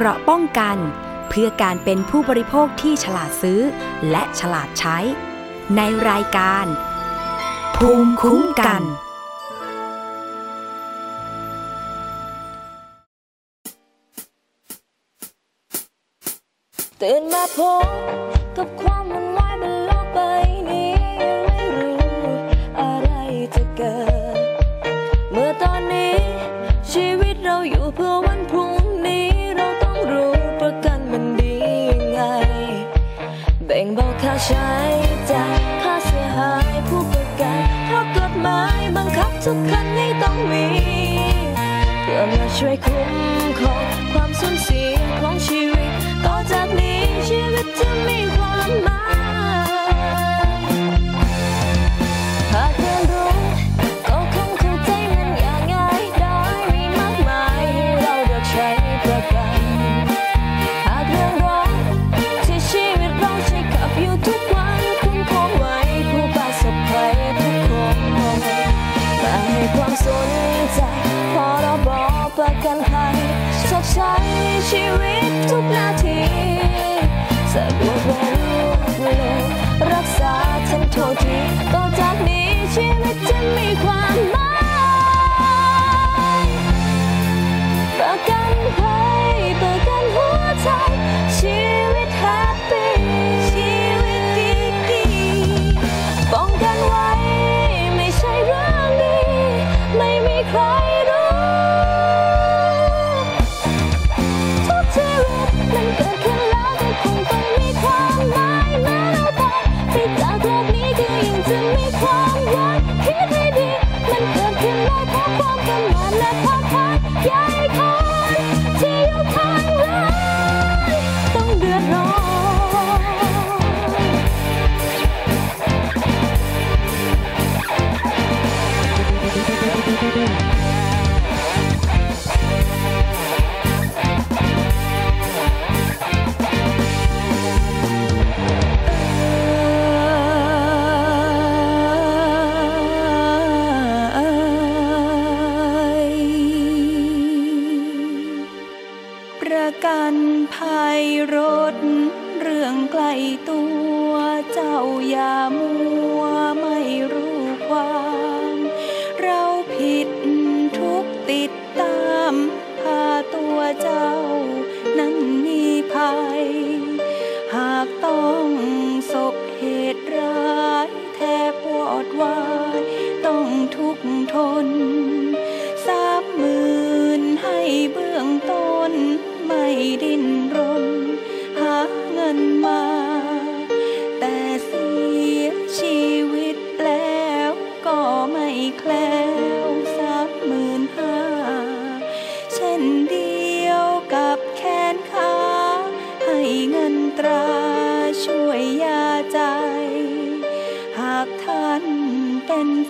เกราะป้องกัน เพื่อการเป็นผู้บริโภคที่ฉลาดซื้อ และฉลาดใช้ ในรายการ ภูมิคุ้มกัน ตื่นมาพบกับความวุ่น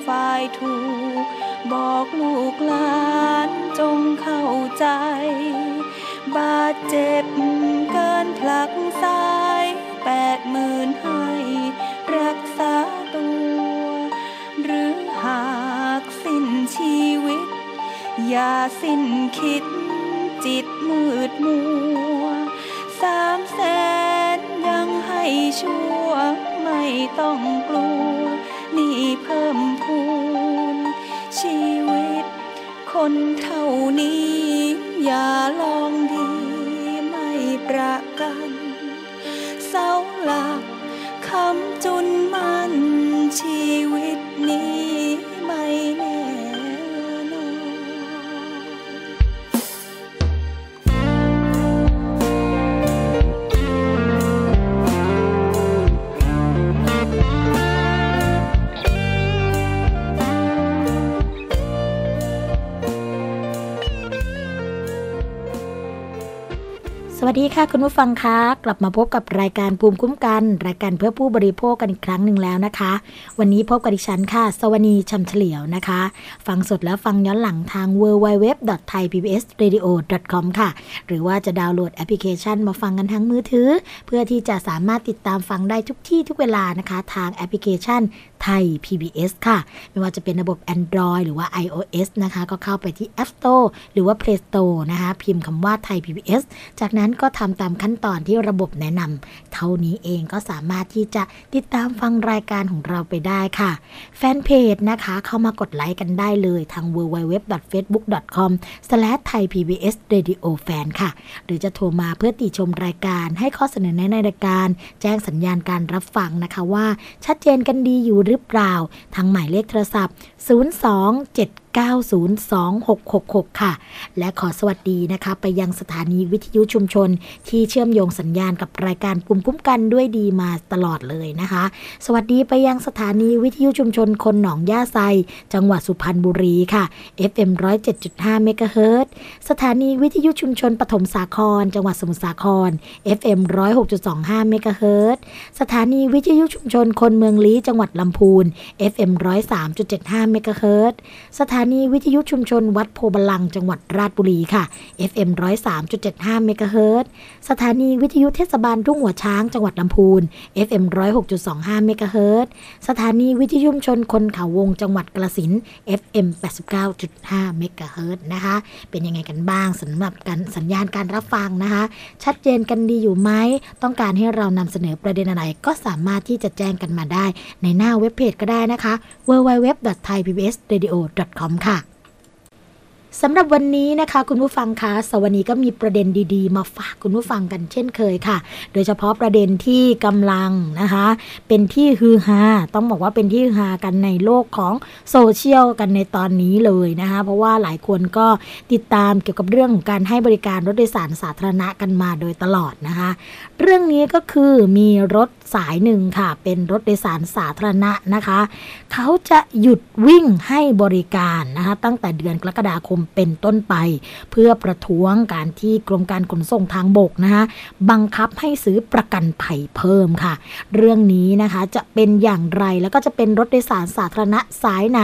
ฝ่ายถูก บอกลูกหลานจงเข้าใจ บาดเจ็บเกินผลักสายแปดหมื่นให้รักษาตัว หรือหากสิ้นชีวิต อย่าสิ้นคิดจิตมืดมัวสามแสนยังให้ชั่วไม่ต้องกลัว นี่เพิ่ม นเท่านี้ อย่าลองดีไม่ประกัน เสาหลักคำจุนมันชีว สวัสดีค่ะคุณผู้ฟังคะกลับมาพบกับรายการภูมิคุ้มกัน รายการเพื่อผู้บริโภคกันอีกครั้งหนึ่งแล้วนะคะ วันนี้พบกับดิฉันค่ะ สวนีชัมเฉลียวนะคะ ฟังสดและฟังย้อนหลังทาง www.thaipbsradio.com ค่ะ หรือว่าจะดาวน์โหลดแอปพลิเคชันมาฟังกันทั้งมือถือ เพื่อที่จะสามารถติดตามฟังได้ทุกที่ทุกเวลานะคะ ทางแอปพลิเคชันไทย PBS ค่ะ ไม่ว่าจะเป็นระบบ Android หรือว่า iOS นะคะ ก็เข้าไปที่ App Store หรือว่า Play Store นะคะ พิมพ์คำว่าไทย PBS จากนั้นก็ทำตามขั้นตอนที่ระบบแนะนำเท่านี้เองก็สามารถที่จะติดตามฟังรายการของเราไปได้ค่ะ แฟนเพจนะคะเข้ามากดไลค์กันได้เลยทาง www.facebook.com/thaipbsradiofan ค่ะ หรือจะโทรมาเพื่อติชมรายการ ให้ข้อเสนอแนะในรายการ แจ้งสัญญาณการรับฟังนะคะว่า ชัดเจนกันดีอยู่หรือเปล่าทางหมายเลขโทรศัพท์027902666 ค่ะ และขอสวัสดีนะคะ ไปยังสถานีวิทยุชุมชน ที่เชื่อมโยงสัญญาณกับรายการปุ่มคุ้มกันด้วยดีมาตลอดเลยนะคะ สวัสดีไปยังสถานีวิทยุชุมชนคนหนองย่าไซ จังหวัดสุพรรณบุรีค่ะ FM 107.5เมกะเฮิรตสถานีวิทยุชุมชนปฐมสาคร จังหวัดสมุทรสาคร FM 106.25เมกะเฮิรตสถานีวิทยุชุมชนคนเมืองลี้จังหวัดลำพูน FM 103.75เมกะเฮิรต์สถานีวิทยุชุมชนวัดโพธิ์บัลลังก์ จังหวัดราชบุรีค่ะ FM 103.75 เมกะเฮิรต์สถานีวิทยุเทศบาลทุ่งหัวช้าง จังหวัดลำพูน FM 106.25 เมกะเฮิรต์สถานีวิทยุชุมชนคนเขาวง จังหวัดกาฬสินธุ์ FM 89.5 เมกะเฮิรต์นะคะ เป็นยังไงกันบ้างสำหรับการสัญญาณการรับฟังนะคะ ชัดเจนกันดีอยู่ไหม ต้องการให้เรานำเสนอประเด็นอะไรก็สามารถที่จะแจ้งกันมาได้ ในหน้าเว็บเพจก็ได้นะคะ thaipbsradio.com ค่ะสำหรับวันนี้นะคะคุณผู้ฟังคะสวันนี้ก็มีประเด็นดีๆ มาฝากคุณผู้ฟังกันเช่นเคยค่ะ โดยเฉพาะประเด็นที่กำลังนะคะ เป็นที่ฮือฮาต้องบอกว่าเป็นที่ฮือฮากันในโลกของโซเชียลกันในตอนนี้เลยนะคะ เพราะว่าหลายคนก็ติดตามเกี่ยวกับเรื่องของการให้บริการรถโดยสารสาธารณะกันมาโดยตลอดนะคะ เรื่องนี้ก็คือมีรถสายหนึ่งค่ะ เป็นรถโดยสารสาธารณะนะคะ เขาจะหยุดวิ่งให้บริการนะคะ ตั้งแต่เดือนกรกฎาคมเป็นต้นไป เพื่อประท้วงการที่กรมการขนส่งทางบกนะคะบังคับให้ซื้อประกันภัยเพิ่มค่ะ เรื่องนี้นะคะจะเป็นอย่างไรแล้วก็จะเป็นรถโดยสารสาธารณะสายไหน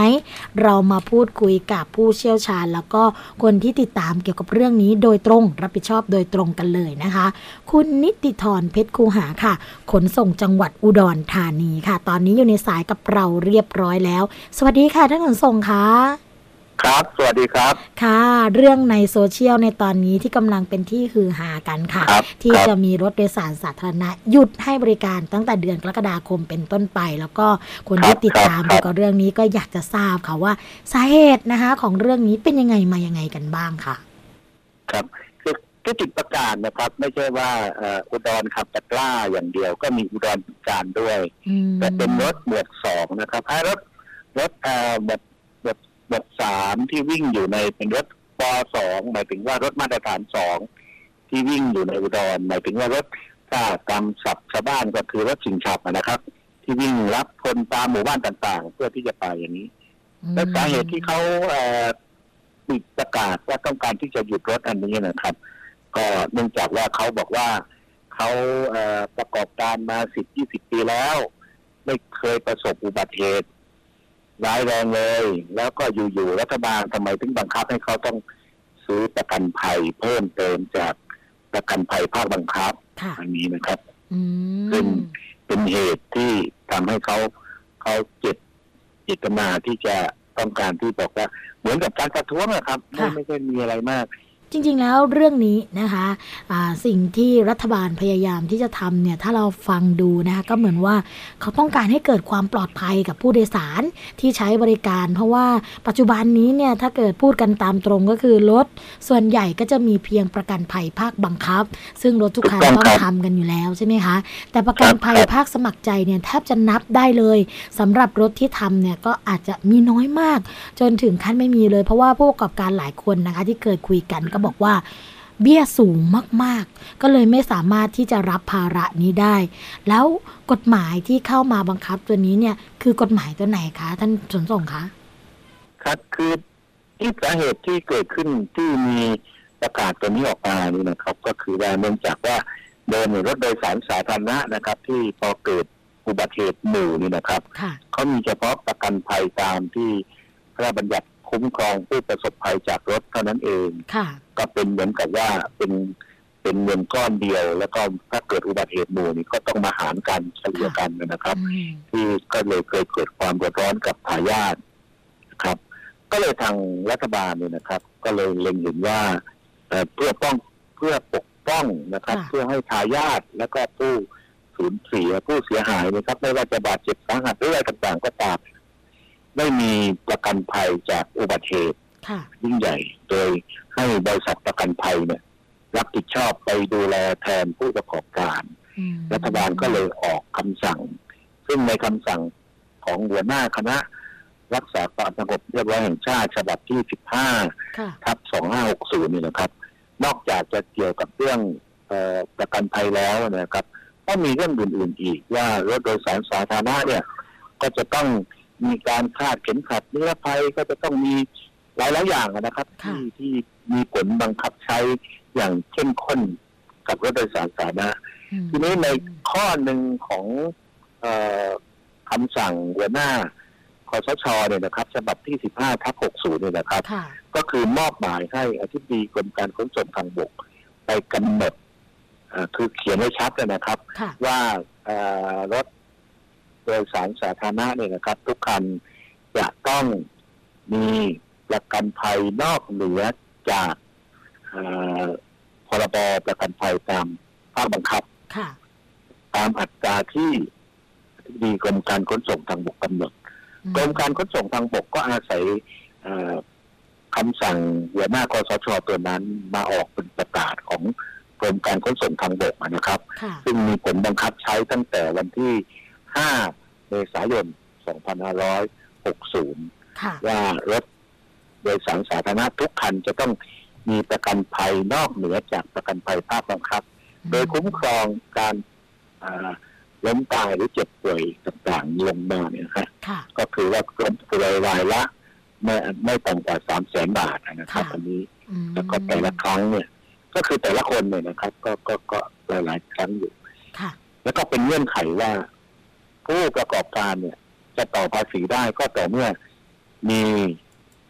เรามาพูดคุยกับผู้เชี่ยวชาญ แล้วก็คนที่ติดตามเกี่ยวกับเรื่องนี้โดยตรงรับผิดชอบโดยตรงกันเลยนะคะ คุณนิติธรเพชรคูหาค่ะ ขนส่งจังหวัดอุดรธานีค่ะ ตอนนี้อยู่ในสายกับเราเรียบร้อยแล้ว สวัสดีค่ะท่านขนส่งค่ะ ครับ สวัสดีครับ ค่ะ เรื่องในโซเชียลในตอนนี้ที่กำลังเป็นที่ฮือฮากันค่ะ ครับที่ครับ จะมีรถโดยสารสาธารณะหยุดให้บริการตั้งแต่เดือนกรกฎาคมเป็นต้นไป แล้วก็คนที่ติดตามเกี่ยวกับเรื่องนี้ก็อยากจะทราบค่ะว่าสาเหตุนะคะ ของเรื่องนี้เป็นยังไงมายังไงกันบ้างค่ะ ครับ คือที่ติดประกาศนะครับ ไม่ใช่ว่าเอ่ออุดรขับตะกร้าอย่างเดียว ก็มีอุดรการด้วยอืมแต่เป็นรถหมวดสองนะครับไอ้รถรถเอ่อหมวดหมวดหมวดสามที่วิ่งอยู่ในเป็นรถปสองหมายถึงว่ารถมาตรฐานสองที่วิ่งอยู่ในอุดรหมายถึงว่ารถถ้าตามศัพท์ชาวบ้านก็คือรถชิงฉับอะนะครับ ที่วิ่งรับคนตามหมู่บ้านต่างๆ เพื่อที่จะไปอย่างนี้และสาเหตุที่เขาเอ่อปิดประกาศว่าต้องการที่จะหยุดรถอันนี้นะครับ ก็เนื่องจากว่าเขาบอกว่าเขาเอ่อประกอบการมาสิบยี่สิบปีแล้ว ไม่เคยประสบอุบัติเหตุร้ายแรงเลย แล้วก็อยู่ๆรัฐบาลทำไมถึงบังคับให้เขาต้องซื้อประกันภัยเพิ่มเติมจากประกันภัยภาคบังคับค่ะอันนี้นะครับอืมซึ่งเป็นเหตุที่ทำให้เขาเขาเจ็บเจตนาที่จะต้องการที่บอกว่า เหมือนกับการประท้วงอะครับไม่ค่ะไม่ได้มีอะไรมาก จริงๆแล้วเรื่องนี้นะคะอ่าสิ่งที่รัฐบาลพยายามที่จะทำเนี่ยถ้าเราฟังดูนะคะก็เหมือนว่าเขาต้องการให้เกิดความปลอดภัยกับผู้โดยสารที่ใช้บริการ เพราะว่าปัจจุบันนี้เนี่ยถ้าเกิดพูดกันตามตรงก็คือรถส่วนใหญ่ก็จะมีเพียงประกันภัยภาคบังคับ ซึ่งรถทุกคันถูกต้องต้องครับทำกันอยู่แล้วใช่ไหมคะแต่ประกันภัยครับภาคสมัครใจเนี่ยแทบจะนับได้เลยสำหรับรถที่ทำเนี่ยก็อาจจะมีน้อยมาก จนถึงขั้นไม่มีเลย เพราะว่าผู้ประกอบการหลายคนนะคะที่เคยคุยกันก็บอกว่าเบี้ยสูงมากๆ ก็เลยไม่สามารถที่จะรับภาระนี้ได้ แล้วกฎหมายที่เข้ามาบังคับตัวนี้เนี่ย คือกฎหมายตัวไหนคะ ท่านสนส่งคะ ครับคือที่สาเหตุที่เกิดขึ้นที่มีไปประกาศตัวนี้ออกมานี่นะครับ ก็คือว่าเนื่องจากว่าเดินรถโดยสารสาธารณะนะครับ ที่พอเกิดอุบัติเหตุหมู่นี่นะครับค่ะเขามีเฉพาะประกันภัยตามที่พระราชบัญญัติคุ้มครองผู้ประสบภัยจากรถเท่านั้นเองค่ะ ก็เป็นเหมือนกับว่าเป็นเป็นเงินก้อนเดียว แล้วก็ถ้าเกิดอุบัติเหตุหมู่นี่ก็ต้องมาหารกันเฉลี่ยกันนะครับอืมที่ก็เลยเคยเกิดความเดือดร้อนกับทายาทนะครับ ก็เลยทางรัฐบาลเนี่ยนะครับ ก็เลยเล็งเห็นว่าเอ่อเพื่อป้องเพื่อปกป้องนะครับ เพื่อให้ทายาทและก็ผู้สูญเสียผู้เสียหายนะครับ ไม่ว่าจะบาดเจ็บสาหัสหรืออะไรต่างๆ ก็ตามไม่มีประกันภัยจากอุบัติเหตุค่ะ ยิ่งใหญ่โดยให้บริษัทประกันภัยเนี่ย รับผิดชอบไปดูแลแทนผู้ประกอบการอืมรัฐบาลก็เลยออกคำสั่ง ซึ่งในคำสั่งของหัวหน้าคณะ รักษาความสงบเรียบร้อยแห่งชาติฉบับที่ 15ค่ะทับ 2560 นี่นะครับ นอกจากจะเกี่ยวกับเรื่องเออประกันภัยแล้วนะครับก็มีเรื่องอื่นๆอีกว่ารถโดยสารสาธารณะเนี่ย ก็จะต้องมีการคาดเข็มขัดนิรภัยก็จะต้องมี หลายๆอย่างนะครับค่ะที่ที่มีผลบังคับใช้อย่างเข้มข้นกับรถโดยสารสาธารณะอืมทีนี้ในข้อหนึ่งของเออคำสั่งหัวหน้าคอสชเนี่ยนะครับฉบับที่ 15ทับ60 เนี่ยนะครับค่ะก็คือมอบหมายให้อธิบดีกรมการขนส่งทางบก ไปกำหนดเอ่อคือเขียนไว้ชัดเลยนะครับค่ะว่าเอ่อรถโดยสารสาธารณะเนี่ยนะครับ ทุกคันจะต้องมี ประกันภัยนอกเหนือจากเอ่อพรบประกันภัยตามภาคบังคับค่ะตามอัตราที่อธิบดีกรมการขนส่งทางบกกำหนดอืกรมการขนส่งทางบกก็อาศัยเอ่อคำสั่งหัวหน้าคอสชตัวนั้นมาออกเป็นประกาศของกรมการขนส่งทางบกนะครับค่ะซึ่งมีผลบังคับใช้ตั้งแต่วันที่ 5 เมษายน 2560ค่ะว่ารถ โดยสารสาธารณะทุกคันจะต้องมีประกันภัยนอกเหนือจากประกันภัยภาคบังคับ โดยคุ้มครองการอ่าล้มตายหรือเจ็บป่วยต่างๆลงมาเนี่ยนะฮะค่ะก็คือว่าเกินรายรายละไม่ไม่ต่ำกว่าสามแสนบาทนะครับค่ะอันนี้อืมแล้วก็แต่ละครั้งเนี่ย ก็คือแต่ละคนเนี่ยนะครับ ก็ก็ก็หลายๆครั้งอยู่ค่ะแล้วก็เป็นเงื่อนไขว่า ผู้ประกอบการเนี่ย จะต่อภาษีได้ก็ต่อเมื่อมี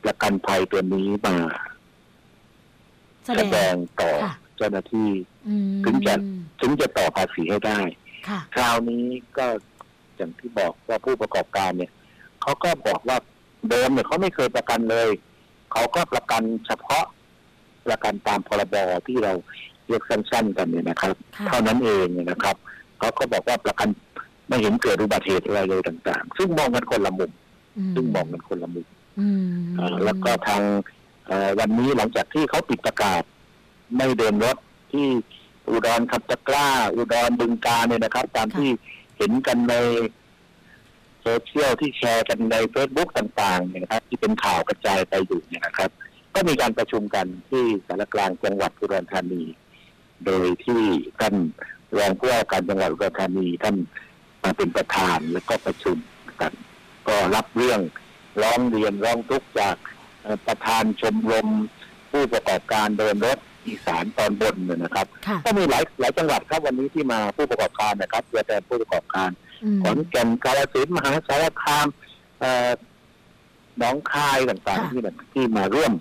ประกันภัยตัวนี้มาแสแสดดงงต่อค่ะเจ้าหน้าที่อืมถึงจะถึงจะต่อภาษีให้ได้ค่ะคราวนี้ก็อย่างที่บอกว่าผู้ประกอบการเนี่ยเขาก็บอกว่าเดิมเนี่ยเขาไม่เคยประกันเลยเขาก็ประกันเฉพาะประกันตามพรบที่เราเรียกสั้นๆกันเนี่ยนะครับค่ะเท่านั้นเองเนี่ยนะครับเขาก็บอกว่าประกันไม่เห็นเกิดอุบัติเหตุอะไรเลยต่าง ๆ ซึ่งมองกันคนละมุมซึ่งมองกันคนละมุมอืมเอ่อ แล้วก็ทางวันนี้หลังจากที่เขาปิดประกาศ ไม่เดินรถที่อุดรคำตะกร้า อุดรบึงกาเนี่ยนะครับ ตามที่เห็นกันในโซเชียลที่แชร์กันในเฟซบุ๊กต่างๆเนี่ยนะครับ ที่เป็นข่าวกระจายไปอยู่เนี่ยนะครับ ก็มีการประชุมกันที่สารกลางจังหวัดอุดรธานี โดยที่ท่านรองผู้ว่าการจังหวัดอุดรธานีท่านมาเป็นประธานแล้วก็ประชุมกัน ก็รับเรื่อง ร้องเรียนร้องทุกข์จากเอ่อประธานชมรมผู้ประกอบการเดินรถอีสานตอนบนเนี่ยนะครับค่ะก็มีหลายหลายจังหวัดครับวันนี้ที่มาผู้ประกอบการนะครับตัวแทนผู้ประกอบการอืมขอนแก่นกาฬสินธุ์มหาสารคามเอ่อหนองคายต่างค่ะๆที่แบบที่มาร่วม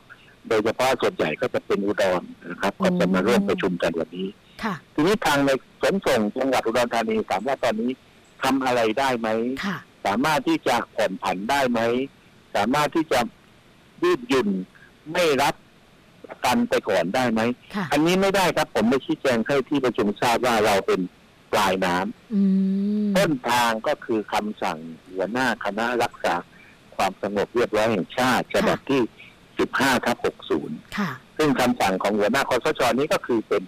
โดยเฉพาะส่วนใหญ่ก็จะเป็นอุดรนะครับโอ้ก็จะมาร่วมประชุมกันวันนี้ค่ะทีนี้ทางในขนส่งจังหวัดอุดรธานีถามว่าตอนนี้ทำอะไรได้ไหมค่ะสามารถที่จะผ่อนผันได้ไหม สามารถที่จะยืดหยุ่นไม่รับประกันไปก่อนได้ไหม ค่ะอันนี้ไม่ได้ครับผมไม่ชี้แจงให้ที่ประชุมทราบว่าเราเป็นปลายน้ำอืมต้นทางก็คือคำสั่งหัวหน้าคณะรักษาความสงบเรียบร้อยแห่งชาติฉบับที่ 15ทับ60 ค่ะ ซึ่งคำสั่งของหัวหน้าคอสชนี้ก็คือเป็น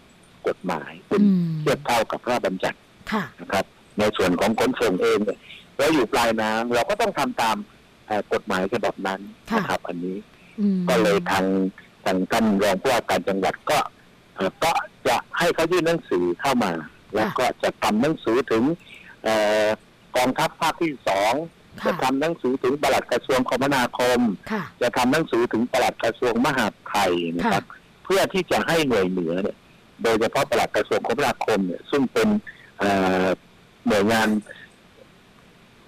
กฎหมายเป็นอืม เทียบเท่ากับพระราชบัญญัติ ค่ะ นะครับในส่วนของขนส่งเองเนี่ยเราอยู่ปลายน้ำเราก็ต้องทำตามเอ่อ กฎหมายฉบับนั้นค่ะนะครับ อันนี้อืมก็เลยทางทางท่านรองผู้ว่าการจังหวัดก็เอ่อก็จะให้เขายื่นหนังสือเข้ามา แล้วก็จะทำหนังสือถึงเอ่อกองทัพภาคที่สองจะค่ะทำหนังสือถึงปลัดกระทรวงคมนาคมค่ะจะทำหนังสือถึงปลัดกระทรวงมหาดไทยนะครับทเพื่อที่จะให้หน่วยเหนือเนี่ย โดยเฉพาะปลัดกระทรวงคมนาคมเนี่ยซึ่งเป็นเอ่อหน่วยงาน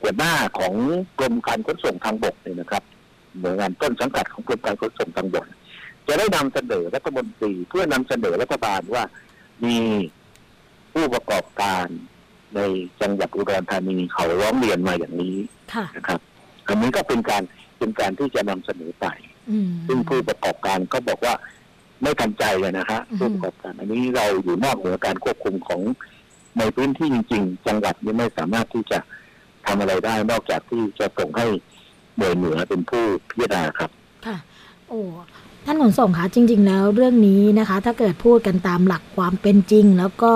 หัวหน้าของกรมการขนส่งทางบกเนี่ยนะครับหน่วยงานต้นสังกัดของกรมการขนส่งทางบก จะได้นำเสนอรัฐมนตรีเพื่อนำเสนอรัฐบาลว่ามีผู้ประกอบการในจังหวัดอุดรธานีเขาร้องเรียนมาอย่างนี้ค่ะนะครับอันนี้ก็เป็นการเป็นการที่จะนำเสนอไปอืมซึ่งผู้ประกอบการก็บอกว่าไม่ทันใจเลยนะฮะอือฮึผู้ประกอบการ อันนี้เราอยู่นอกเหนือการควบคุมของในพื้นที่จริง ๆ จังหวัดนี้ไม่สามารถที่จะ ทำอะไรได้นอกจากที่จะส่งให้หน่วยเหนือเป็นผู้พิจารณาครับ ค่ะ โอ้ท่านขนส่งคะจริง ๆ แล้วเรื่องนี้นะคะ ถ้าเกิดพูดกันตามหลักความเป็นจริง แล้วก็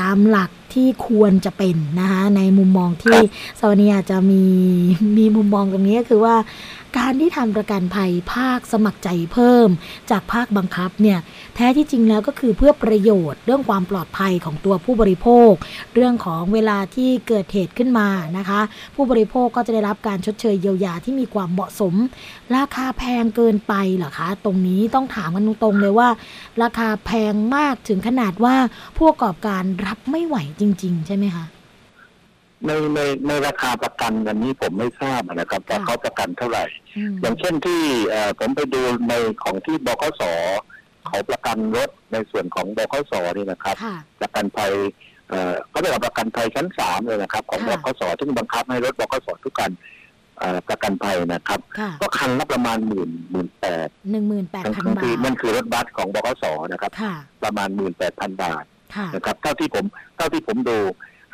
ตามหลัก ที่ควรจะเป็นนะคะในมุมมองที่สวนีอาจจะมีมีมุมมองตรงนี้ก็คือว่า การที่ทำประกันภัยภาคสมัครใจเพิ่ม จากภาคบังคับเนี่ยแท้ที่จริงแล้วก็คือเพื่อประโยชน์เรื่องความปลอดภัยของตัวผู้บริโภค เรื่องของเวลาที่เกิดเหตุขึ้นมานะคะ ผู้บริโภคก็จะได้รับการชดเชยเยียวยาที่มีความเหมาะสม ราคาแพงเกินไปเหรอคะตรงนี้ต้องถามกันตรงๆเลยว่า ราคาแพงมากถึงขนาดว่าผู้ประกอบการรับไม่ไหวจริง ๆ ใช่ไหมคะในในในราคาประกันอันนี้ผมไม่ทราบนะครับว่าค่ะเขาประกันเท่าไหร่อืมอย่างเช่นที่เอ่อผมไปดูในของที่บขสเขาประกันรถในส่วนของบขสนี่นะครับค่ะประกันภัยเอ่อเขาเรียกว่าประกันภัยชั้นสามเลยนะครับ ของบค่ะขสซึ่งบังคับให้รถบขสทุกการเอ่อประกันภัยนะครับค่ะก็คันละประมาณหมื่นหมื่นแปดหนึ่งหมื่นแปดทั้งพันทั้งบาที่ทนั่นคือรถบัสของบขสนะครับค่ะประมาณหมื่นแปดพันบาทค่ะ นะครับเท่าที่ผมเท่าที่ผมดู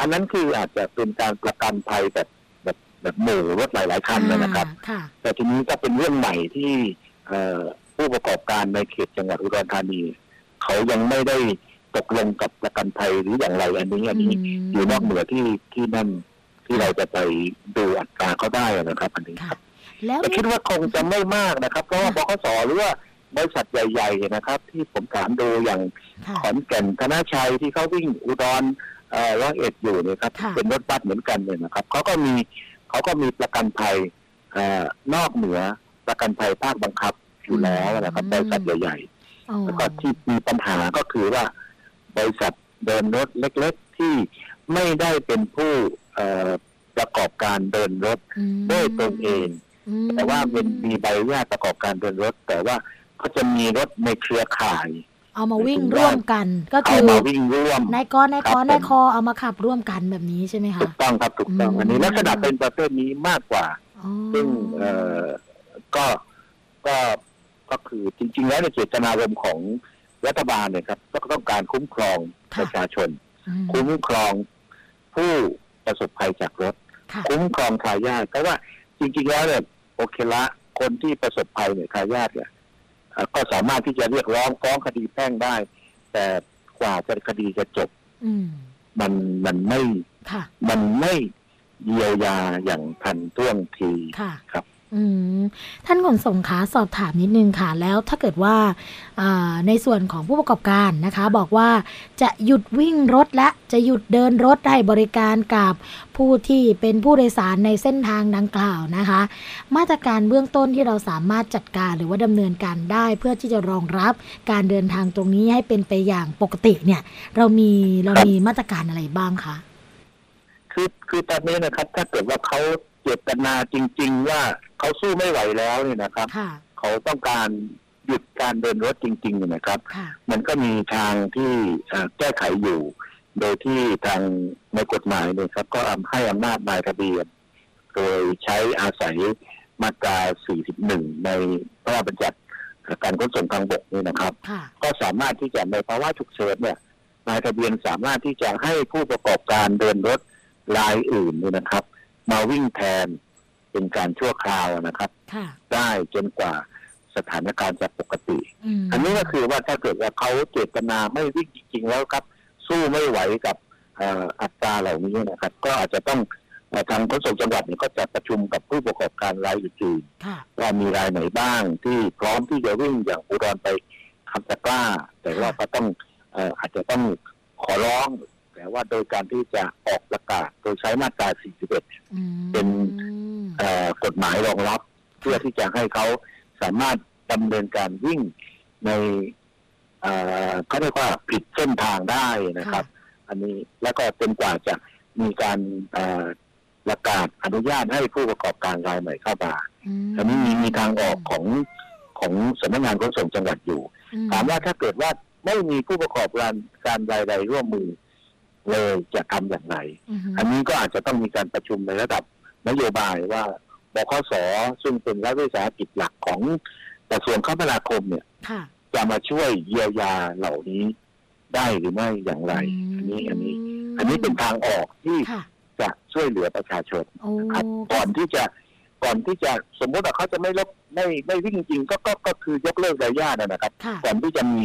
อันนั้นคืออาจจะเป็นการประกันภัยแบบแบบแบบหมู่รถหลายๆคันนะครับอ่าค่ะแต่ทีนี้ก็เป็นเรื่องใหม่ที่เอ่อผู้ประกอบการในเขตจังหวัดอุดรธานี เขายังไม่ได้ตกลงกับประกันภัยหรืออย่างไรอันนี้อันนี้มอยู่นอกเหนือที่ที่นั่นที่เราจะไปดูอัตราเขาได้นะครับ อันนี้คค่ะรับแล้วแต่คิดว่าคงจะไม่มากนะครับ เพราะว่าบขสหรือว่า บริษัทใหญ่ๆนะครับ ที่ผมถามดูอย่างค่ะขอนแก่นธนาชัยที่เขาวิ่งอุดรเอ่อร้อยเอ็ดอยู่เนี่ยครับค่ะเป็นรถบัสเหมือนกันเนี่ยนะครับเขาก็มีเขาก็มีประกันภัยเอ่อนอกเหนือประกันภัยภาคบังคับอยู่แล้วนะครับบริษัทใหญ่อ๋อๆแล้วก็ที่มีปัญหาก็คือว่าบริษัทเดินรถเล็ก ๆ ที่ไม่ได้เป็นผู้เอ่อประกอบการเดินรถอืมด้วยตนเองอืมแต่ว่าเป็นมีใบอนุญาตประกอบการเดินรถ แต่ว่า ก็จะมีรถในเครือข่าย เอามาวิ่งร่วมกัน ก็เอาคือมาวิ่งร่วมนายกนายกครับผมนายคอเอามาขับร่วมกันแบบนี้ใช่ไหมถูคะกต้องครับถูกต้องอืมอันนี้ลักษณะเป็นประเภทนี้มากกว่าอ๋อซึ่งเอ่อก็ก็ก็คือจริง ๆ แล้วในเจตนารมณ์ของรัฐบาลเนี่ยครับ ก็ต้องการคุ้มครองประชาชนอืมคุ้มครองผู้ประสบภัยจากรถค่ะคุ้มครองทายาทเพราะว่าจริง ๆ แล้วเนี่ยโอเคละคนที่ประสบภัยเนี่ยทายาทเนี่ยเอ่อ ก็สามารถที่จะเรียกร้องฟ้องคดีแพ่งได้ แต่กว่าจะคดีจะจบอืมมันมันไม่ค่ะมันไม่เยียวยาอย่างทันท่วงทีค่ะครับอืม ท่านขนส่งคะสอบถามนิดนึงค่ะ แล้วถ้าเกิดว่าอ่าในส่วนของผู้ประกอบการนะคะ บอกว่าจะหยุดวิ่งรถและจะหยุดเดินรถให้บริการกับผู้ที่เป็นผู้โดยสารในเส้นทางดังกล่าวนะคะ มาตรการเบื้องต้นที่เราสามารถจัดการหรือว่าดำเนินการได้เพื่อที่จะรองรับการเดินทางตรงนี้ให้เป็นไปอย่างปกติเนี่ย เรามีเรามีมาตรการอะไรบ้างคะคือคือตอนนี้นะครับถ้าเกิดว่าเขา เจตนาจริง ๆ ว่าเขาสู้ไม่ไหวแล้วเนี่ยนะครับค่ะเขาต้องการหยุดการเดินรถจริงๆเนี่ยนะครับค่ะมันก็มีทางที่เอ่อแก้ไขอยู่ โดยที่ทางในกฎหมายเนี่ยครับ ก็ให้อำนาจนายทะเบียนโดยใช้อาศัยมาตรา 41 ในพระราชบัญญัติการขนส่งทางบกนี่นะครับค่ะก็สามารถที่จะในภาวะฉุกเฉินเนี่ยนายทะเบียนสามารถที่จะให้ผู้ประกอบการเดินรถรายอื่นเนี่ยนะครับ มาวิ่งแทนเป็นการชั่วคราวนะครับ ค่ะ ได้จนกว่าสถานการณ์จะปกติมอันนี้ก็คือว่าถ้าเกิดว่าเขาเจตนาไม่วิ่งจริงๆแล้วครับ สู้ไม่ไหวกับเอ่ออัตราเหล่านี้นะครับ ก็อาจจะต้องเอ่อทางขนส่งจังหวัดเนี่ยก็จะประชุมกับผู้ประกอบการรายอื่นค่ะๆว่ามีรายไหนบ้างที่พร้อมที่จะวิ่งอย่างอุดรไปคำตะกร้า แต่ว่าก็ต้องเอ่ออาจจะต้องขอร้องแต่ ว่าโดยการที่จะออกประกาศโดยใช้มาตรา 41อืมเป็นเอ่อกฎหมายรองรับ เพื่อที่จะให้เขาสามารถดำเนินการวิ่งในเอ่อเขาเรียกว่าผิดเส้นทางได้นะครับ อันนี้แล้วก็จนกว่าจะมีการเอ่อประกาศอนุญาตให้ผู้ประกอบการรายใหม่เข้ามาอืมอันนี้มีมีทางออกของของสำนักงานขนส่งจังหวัดอยู่อืถามว่าถ้าเกิดว่าไม่มีผู้ประกอบการการรายใดร่วมมือ เลยจะทำอย่างไรอืมอันนี้ก็อาจจะต้องมีการประชุมในระดับนโยบายว่าบขสซึ่งเป็นรัฐวิสาหกิจหลักของกระทรวงคมนาคมเนี่ยค่ะจะมาช่วยเยียวยาเหล่านี้ได้หรือไม่อย่างไร อันนี้อันนี้ อันนี้เป็นทางออกที่ค่ะจะช่วยเหลือประชาชนโอ้ครับก่อนที่จะก่อนที่จะสมมติว่าเขาจะไม่ลบไม่ไม่วิ่งจริงก็ก็ก็คือยกเลิกรายญาตินะครับค่ะก่อนที่จะมี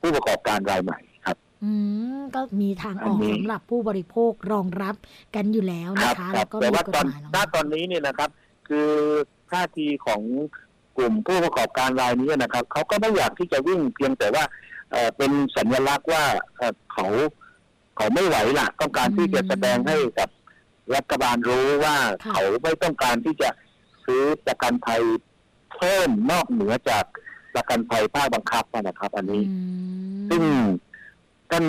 ผู้ประกอบการรายใหม่ครับ อืม ก็มีทางออกอันนี้สำหรับผู้บริโภครองรับกันอยู่แล้วคนะรับคะครัแล้บวก็แต่มีว่ากฎตอนหมายรองถ้ารับตอนนี้เนี่ยนะครับ คือท่าทีของกลุ่มผู้ประกอบการรายนี้นะครับเขาก็ไม่อยากที่จะวิ่งเพียงแต่ว่าเอ่อเป็นสัญลักษณ์ว่าเอ่อเขาเขาไม่ไหวละต้องการที่จะแสดงให้กับรัฐบาลรู้ว่าค่ะเขาไม่ต้องการที่จะซื้อประกันภัยเพิ่มนอกเหนือจากประกันภัยภาคบังคับนะครับ อันนี้อืมซึ่ง ท่าน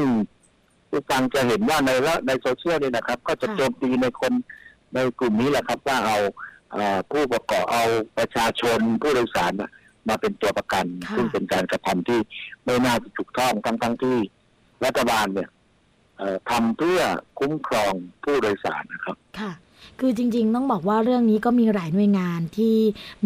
ผู้ฟังจะเห็นว่าในละในโซเชียลเนี่ยนะครับ ก็จะค่ะโจมตีในคนในกลุ่มนี้แหละครับ ว่าเอาเอ่อผู้ประกอบเอาประชาชนผู้โดยสารน่ะมาเป็นตัวประกันค่ะซึ่งเป็นการกระทำที่ไม่น่าจะถูกต้องทั้งทั้งๆที่รัฐบาลเนี่ยเอ่อทำเพื่อคุ้มครองผู้โดยสารนะครับ คือจริง ๆ ต้องบอกว่าเรื่องนี้ก็มีหลายหน่วยงานที่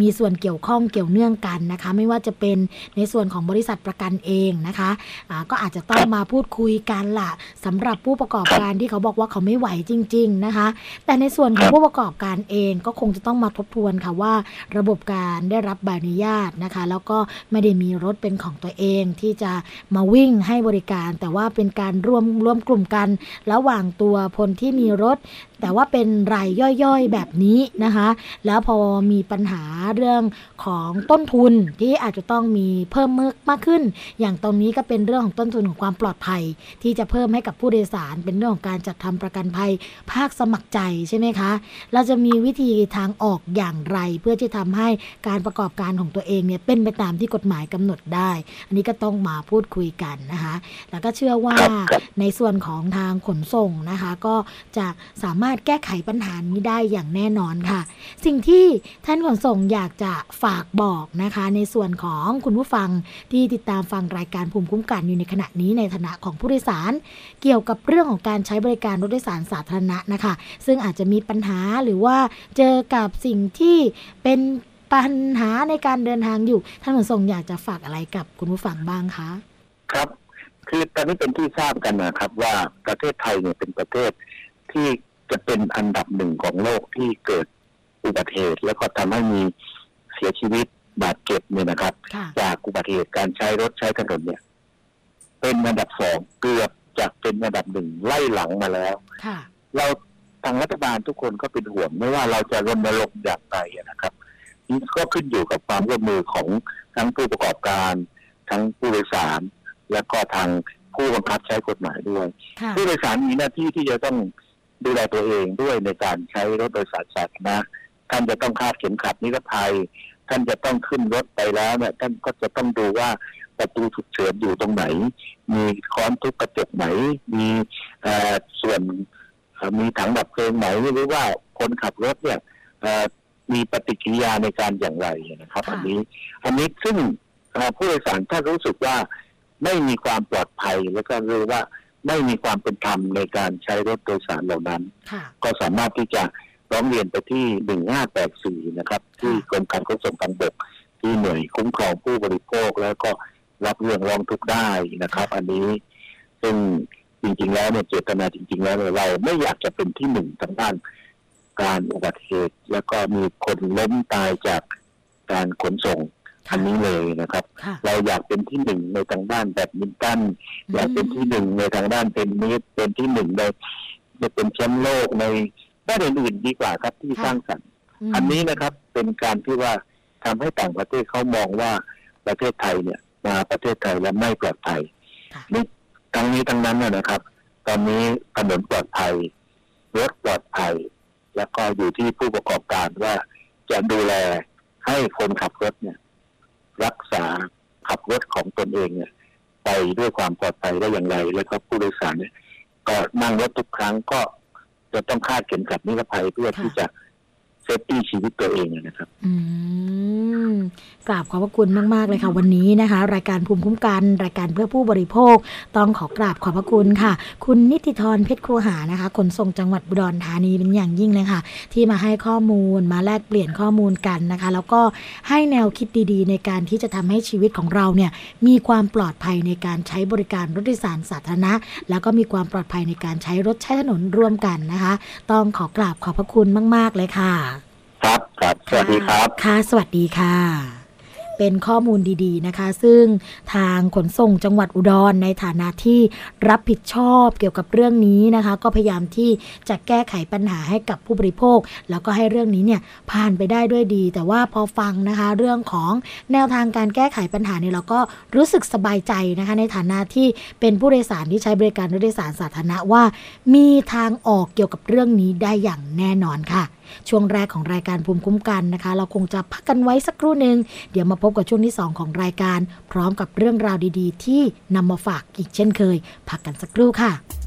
มีส่วนเกี่ยวข้องเกี่ยวเนื่องกันนะคะ ไม่ว่าจะเป็นในส่วนของบริษัทประกันเองนะคะอ่าก็อาจจะต้องมาพูดคุยกันละสำหรับผู้ประกอบการที่เขาบอกว่าเขาไม่ไหวจริง ๆนะคะ แต่ในส่วนของผู้ประกอบการเองก็คงจะต้องมาทบทวนค่ะว่า ระบบการได้รับใบอนุญาตนะคะ แล้วก็ไม่ได้มีรถเป็นของตัวเองที่จะมาวิ่งให้บริการ แต่ว่าเป็นการร่วมร่วมกลุ่มกัน ระหว่างตัวพลที่มีรถแต่ว่าเป็นรายย่อยๆแบบนี้นะคะ แล้วพอมีปัญหาเรื่องของต้นทุนที่อาจจะต้องมีเพิ่มมากมากขึ้น อย่างตรงนี้ก็เป็นเรื่องของต้นทุนของความปลอดภัย ที่จะเพิ่มให้กับผู้โดยสาร เป็นเรื่องของการจัดทำประกันภัยภาคสมัครใจใช่ไหมคะ เราจะมีวิธีทางออกอย่างไร เพื่อที่ทำให้การประกอบการของตัวเองเนี่ยเป็นไปตามที่กฎหมายกำหนดได้ อันนี้ก็ต้องมาพูดคุยกันนะคะ แล้วก็เชื่อว่าในส่วนของทางขนส่งนะคะ ก็จะสามารถแก้ไขปัญหานี้ได้อย่างแน่นอนค่ะ สิ่งที่ท่านขนส่งอยากจะฝากบอกนะคะ ในส่วนของคุณผู้ฟังที่ติดตามฟังรายการภูมิคุ้มกันอยู่ในขณะนี้ในฐานะของผู้โดยสาร เกี่ยวกับเรื่องของการใช้บริการรถโดยสารสาธารณะนะคะ ซึ่งอาจจะมีปัญหาหรือว่าเจอกับสิ่งที่เป็นปัญหาในการเดินทางอยู่ ท่านขนส่งอยากจะฝากอะไรกับคุณผู้ฟังบ้างคะ ครับ คือตอนนี้เป็นที่ทราบกันนะครับว่าประเทศไทยเนี่ยเป็นประเทศที่ จะเป็นอันดับหนึ่งของโลกที่เกิดอุบัติเหตุแล้วก็ทำให้มีเสียชีวิตบาดเจ็บเนี่ยนะครับค่ะจากอุบัติเหตุการใช้รถใช้ถนนเนี่ย เป็นอันดับสองเกือบจะเป็นอันดับหนึ่งไล่หลังมาแล้วค่ะเราทางรัฐบาลทุกคนก็เป็นห่วงไม่ว่าเราจะรณรงค์อย่างไรนะครับนี่ก็ขึ้นอยู่กับความร่วมมือของทั้งผู้ประกอบการ ทั้งผู้โดยสาร และก็ทางผู้บังคับใช้กฎหมายด้วยค่ะผู้โดยสารมีหน้าที่ที่จะต้อง ดูแลตัวเองด้วยในการใช้รถโดยสารสาธารณะท่านจะต้องคาดเข็มขัดนิรภัย ท่านจะต้องขึ้นรถไปแล้วเนี่ยท่านก็จะต้องดูว่าประตูฉุกเฉินอยู่ตรงไหน มีค้อนทุบกระจกไหน มีเอ่อส่วนเอ่อมีถังดับเพลิงไหนหรือว่าคนขับรถเนี่ยเอ่อมีปฏิกิริยาในการอย่างไรนะครับค่ะอันนี้ อันนี้ซึ่งเอ่อผู้โดยสารถ้ารู้สึกว่าไม่มีความปลอดภัยแล้วก็รู้ว่า ไม่มีความเป็นธรรมในการใช้รถโดยสารเหล่านั้นค่ะก็สามารถที่จะร้องเรียนไปที่ 1584 นะครับ ที่กรมการขนส่งทางบกที่หน่วยคุ้มครองผู้บริโภคแล้วก็รับเรื่องร้องทุกข์ได้นะครับ อันนี้ซึ่งจริงๆ แล้วเนี่ยเจตนาจริง ๆ แล้วเนี่ยเราไม่อยากจะเป็นที่หนึ่งทางด้านการอุบัติเหตุแล้วก็มีคนล้มตายจากการขนส่ง อันนี้เลยนะครับค่ะเราอยากเป็นที่หนึ่งในทางด้านแบดมินตันอยากเป็นที่หนึ่งในทางด้านเทนนิสเป็นที่หนึ่งในจะเป็นแชมป์โลกในด้านอื่นๆดีกว่าครับที่ค่ะสร้างสรรค์มอันนี้นะครับเป็นการที่ว่าทำให้ต่างประเทศเขามองว่าประเทศไทยเนี่ย มาประเทศไทยแล้วไม่ปลอดภัยค่ะนี่ทั้งนี้ทั้งนั้นนะนะครับ ตอนนี้ถนนปลอดภัยรถปลอดภัย แล้วก็อยู่ที่ผู้ประกอบการว่าจะดูแลให้คนขับรถเนี่ย รักษาขับรถของตนเองเนี่ยไปด้วยความปลอดภัยได้อย่างไร แล้วก็ผู้โดยสารเนี่ยก็นั่งรถทุกครั้งก็จะต้องคาดเข็มขัดนิรภัยเพื่อที่จะ safety ชีวิตตัวเองนะครับอืมกราบขอบพระคุณมาก ๆ เลยค่ะ วันนี้นะคะ รายการภูมิคุ้มกัน รายการเพื่อผู้บริโภค ต้องขอกราบขอบพระคุณค่ะ คุณนิติธรเพชรครูหานะคะขนส่งจังหวัดอุดรธานีเป็นอย่างยิ่งเลยค่ะ ที่มาให้ข้อมูลมาแลกเปลี่ยนข้อมูลกันนะคะ แล้วก็ให้แนวคิดดีๆ ในการที่จะทำให้ชีวิตของเราเนี่ยมีความปลอดภัยในการใช้บริการรถโดยสารสาธารณะ แล้วก็มีความปลอดภัยในการใช้รถใช้ถนนร่วมกันนะคะ ต้องขอกราบขอบพระคุณมาก ๆ เลยค่ะ ครับครับ สวัสดีครับ ค่ะ สวัสดีค่ะ เป็นข้อมูลดีๆนะคะ ซึ่งทางขนส่งจังหวัดอุดรในฐานะที่รับผิดชอบเกี่ยวกับเรื่องนี้นะคะ ก็พยายามที่จะแก้ไขปัญหาให้กับผู้บริโภค แล้วก็ให้เรื่องนี้เนี่ยผ่านไปได้ด้วยดี แต่ว่าพอฟังนะคะ เรื่องของแนวทางการแก้ไขปัญหาเนี่ยเราก็รู้สึกสบายใจนะคะ ในฐานะที่เป็นผู้โดยสารที่ใช้บริการรถโดยสารสาธารณะว่า มีทางออกเกี่ยวกับเรื่องนี้ได้อย่างแน่นอนค่ะ ช่วงแรกของรายการภูมิคุ้มกันนะคะ เราคงจะพักกันไว้สักครู่หนึ่งเดี๋ยวมาพบกับช่วงที่ 2 ของรายการ พร้อมกับเรื่องราวดี ๆ ที่นำมาฝากอีกเช่นเคย พักกันสักครู่ค่ะ「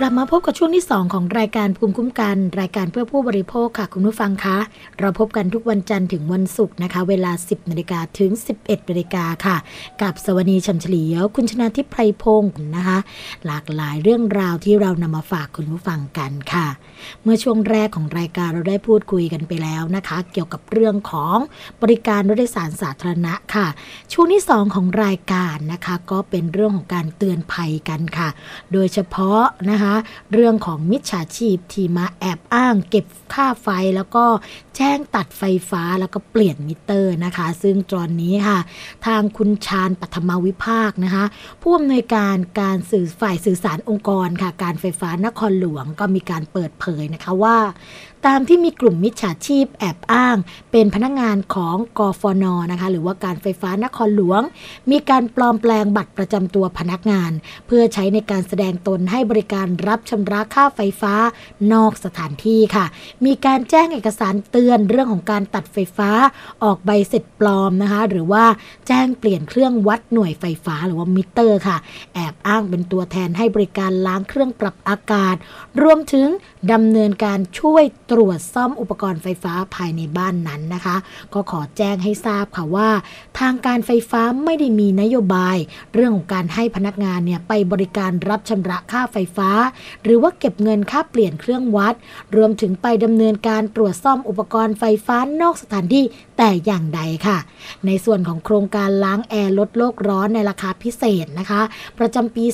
กลับมาพบกับช่วงที่ 2 ของรายการภูมิคุ้มกัน รายการเพื่อผู้บริโภคค่ะ คุณผู้ฟังคะ เราพบกันทุกวันจันทร์ถึงวันศุกร์นะคะ เวลา 10นาฬิกาถึง 11นาฬิกาค่ะ กับสวนีชัมเฉลียว คุณชนาทิพไพรพงศ์นะคะ หลากหลายเรื่องราวที่เรานำมาฝากคุณผู้ฟังกันค่ะ เมื่อช่วงแรกของรายการเราได้พูดคุยกันไปแล้วนะคะ เกี่ยวกับเรื่องของบริการรถโดยสารสาธารณะค่ะ ช่วงที่ 2 ของรายการนะคะ ก็เป็นเรื่องของการเตือนภัยกันค่ะ โดยเฉพาะนะคะเรื่องของมิจฉาชีพที่มาแอบอ้างเก็บค่าไฟแล้วก็แจ้งตัดไฟฟ้าแล้วก็เปลี่ยนมิเตอร์นะคะ ซึ่งตอนนี้ค่ะ ทางคุณชาญปัทมาวิภาคนะคะ ผู้อำนวยการการสื่อฝ่ายสื่อสารองค์กรค่ะ การไฟฟ้านครหลวงก็มีการเปิดเผยนะคะว่าตามที่มีกลุ่มมิจฉาชีพแอบอ้าง เป็นพนักงานของกฟนนะคะหรือว่าการไฟฟ้านครหลวง มีการปลอมแปลงบัตรประจำตัวพนักงาน เพื่อใช้ในการแสดงตนให้บริการรับชำระค่าไฟฟ้านอกสถานที่ค่ะ มีการแจ้งเอกสารเตือนเรื่องของการตัดไฟฟ้าออกใบเสร็จปลอมนะคะ หรือว่าแจ้งเปลี่ยนเครื่องวัดหน่วยไฟฟ้าหรือว่ามิเตอร์ค่ะ แอบอ้างเป็นตัวแทนให้บริการล้างเครื่องปรับอากาศ รวมถึงดำเนินการช่วยตรวจซ่อมอุปกรณ์ไฟฟ้าภายในบ้านนั้นนะคะ ก็ขอแจ้งให้ทราบค่ะว่า ทางการไฟฟ้าไม่ได้มีนโยบาย เรื่องของการให้พนักงานเนี่ยไปบริการรับชำระค่าไฟฟ้า หรือว่าเก็บเงินค่าเปลี่ยนเครื่องวัด รวมถึงไปดำเนินการตรวจซ่อมอุปกรณ์ไฟฟ้านอกสถานที่ แต่อย่างใดค่ะ ในส่วนของโครงการล้างแอร์ลดโลกร้อนในราคาพิเศษนะคะ ประจำปี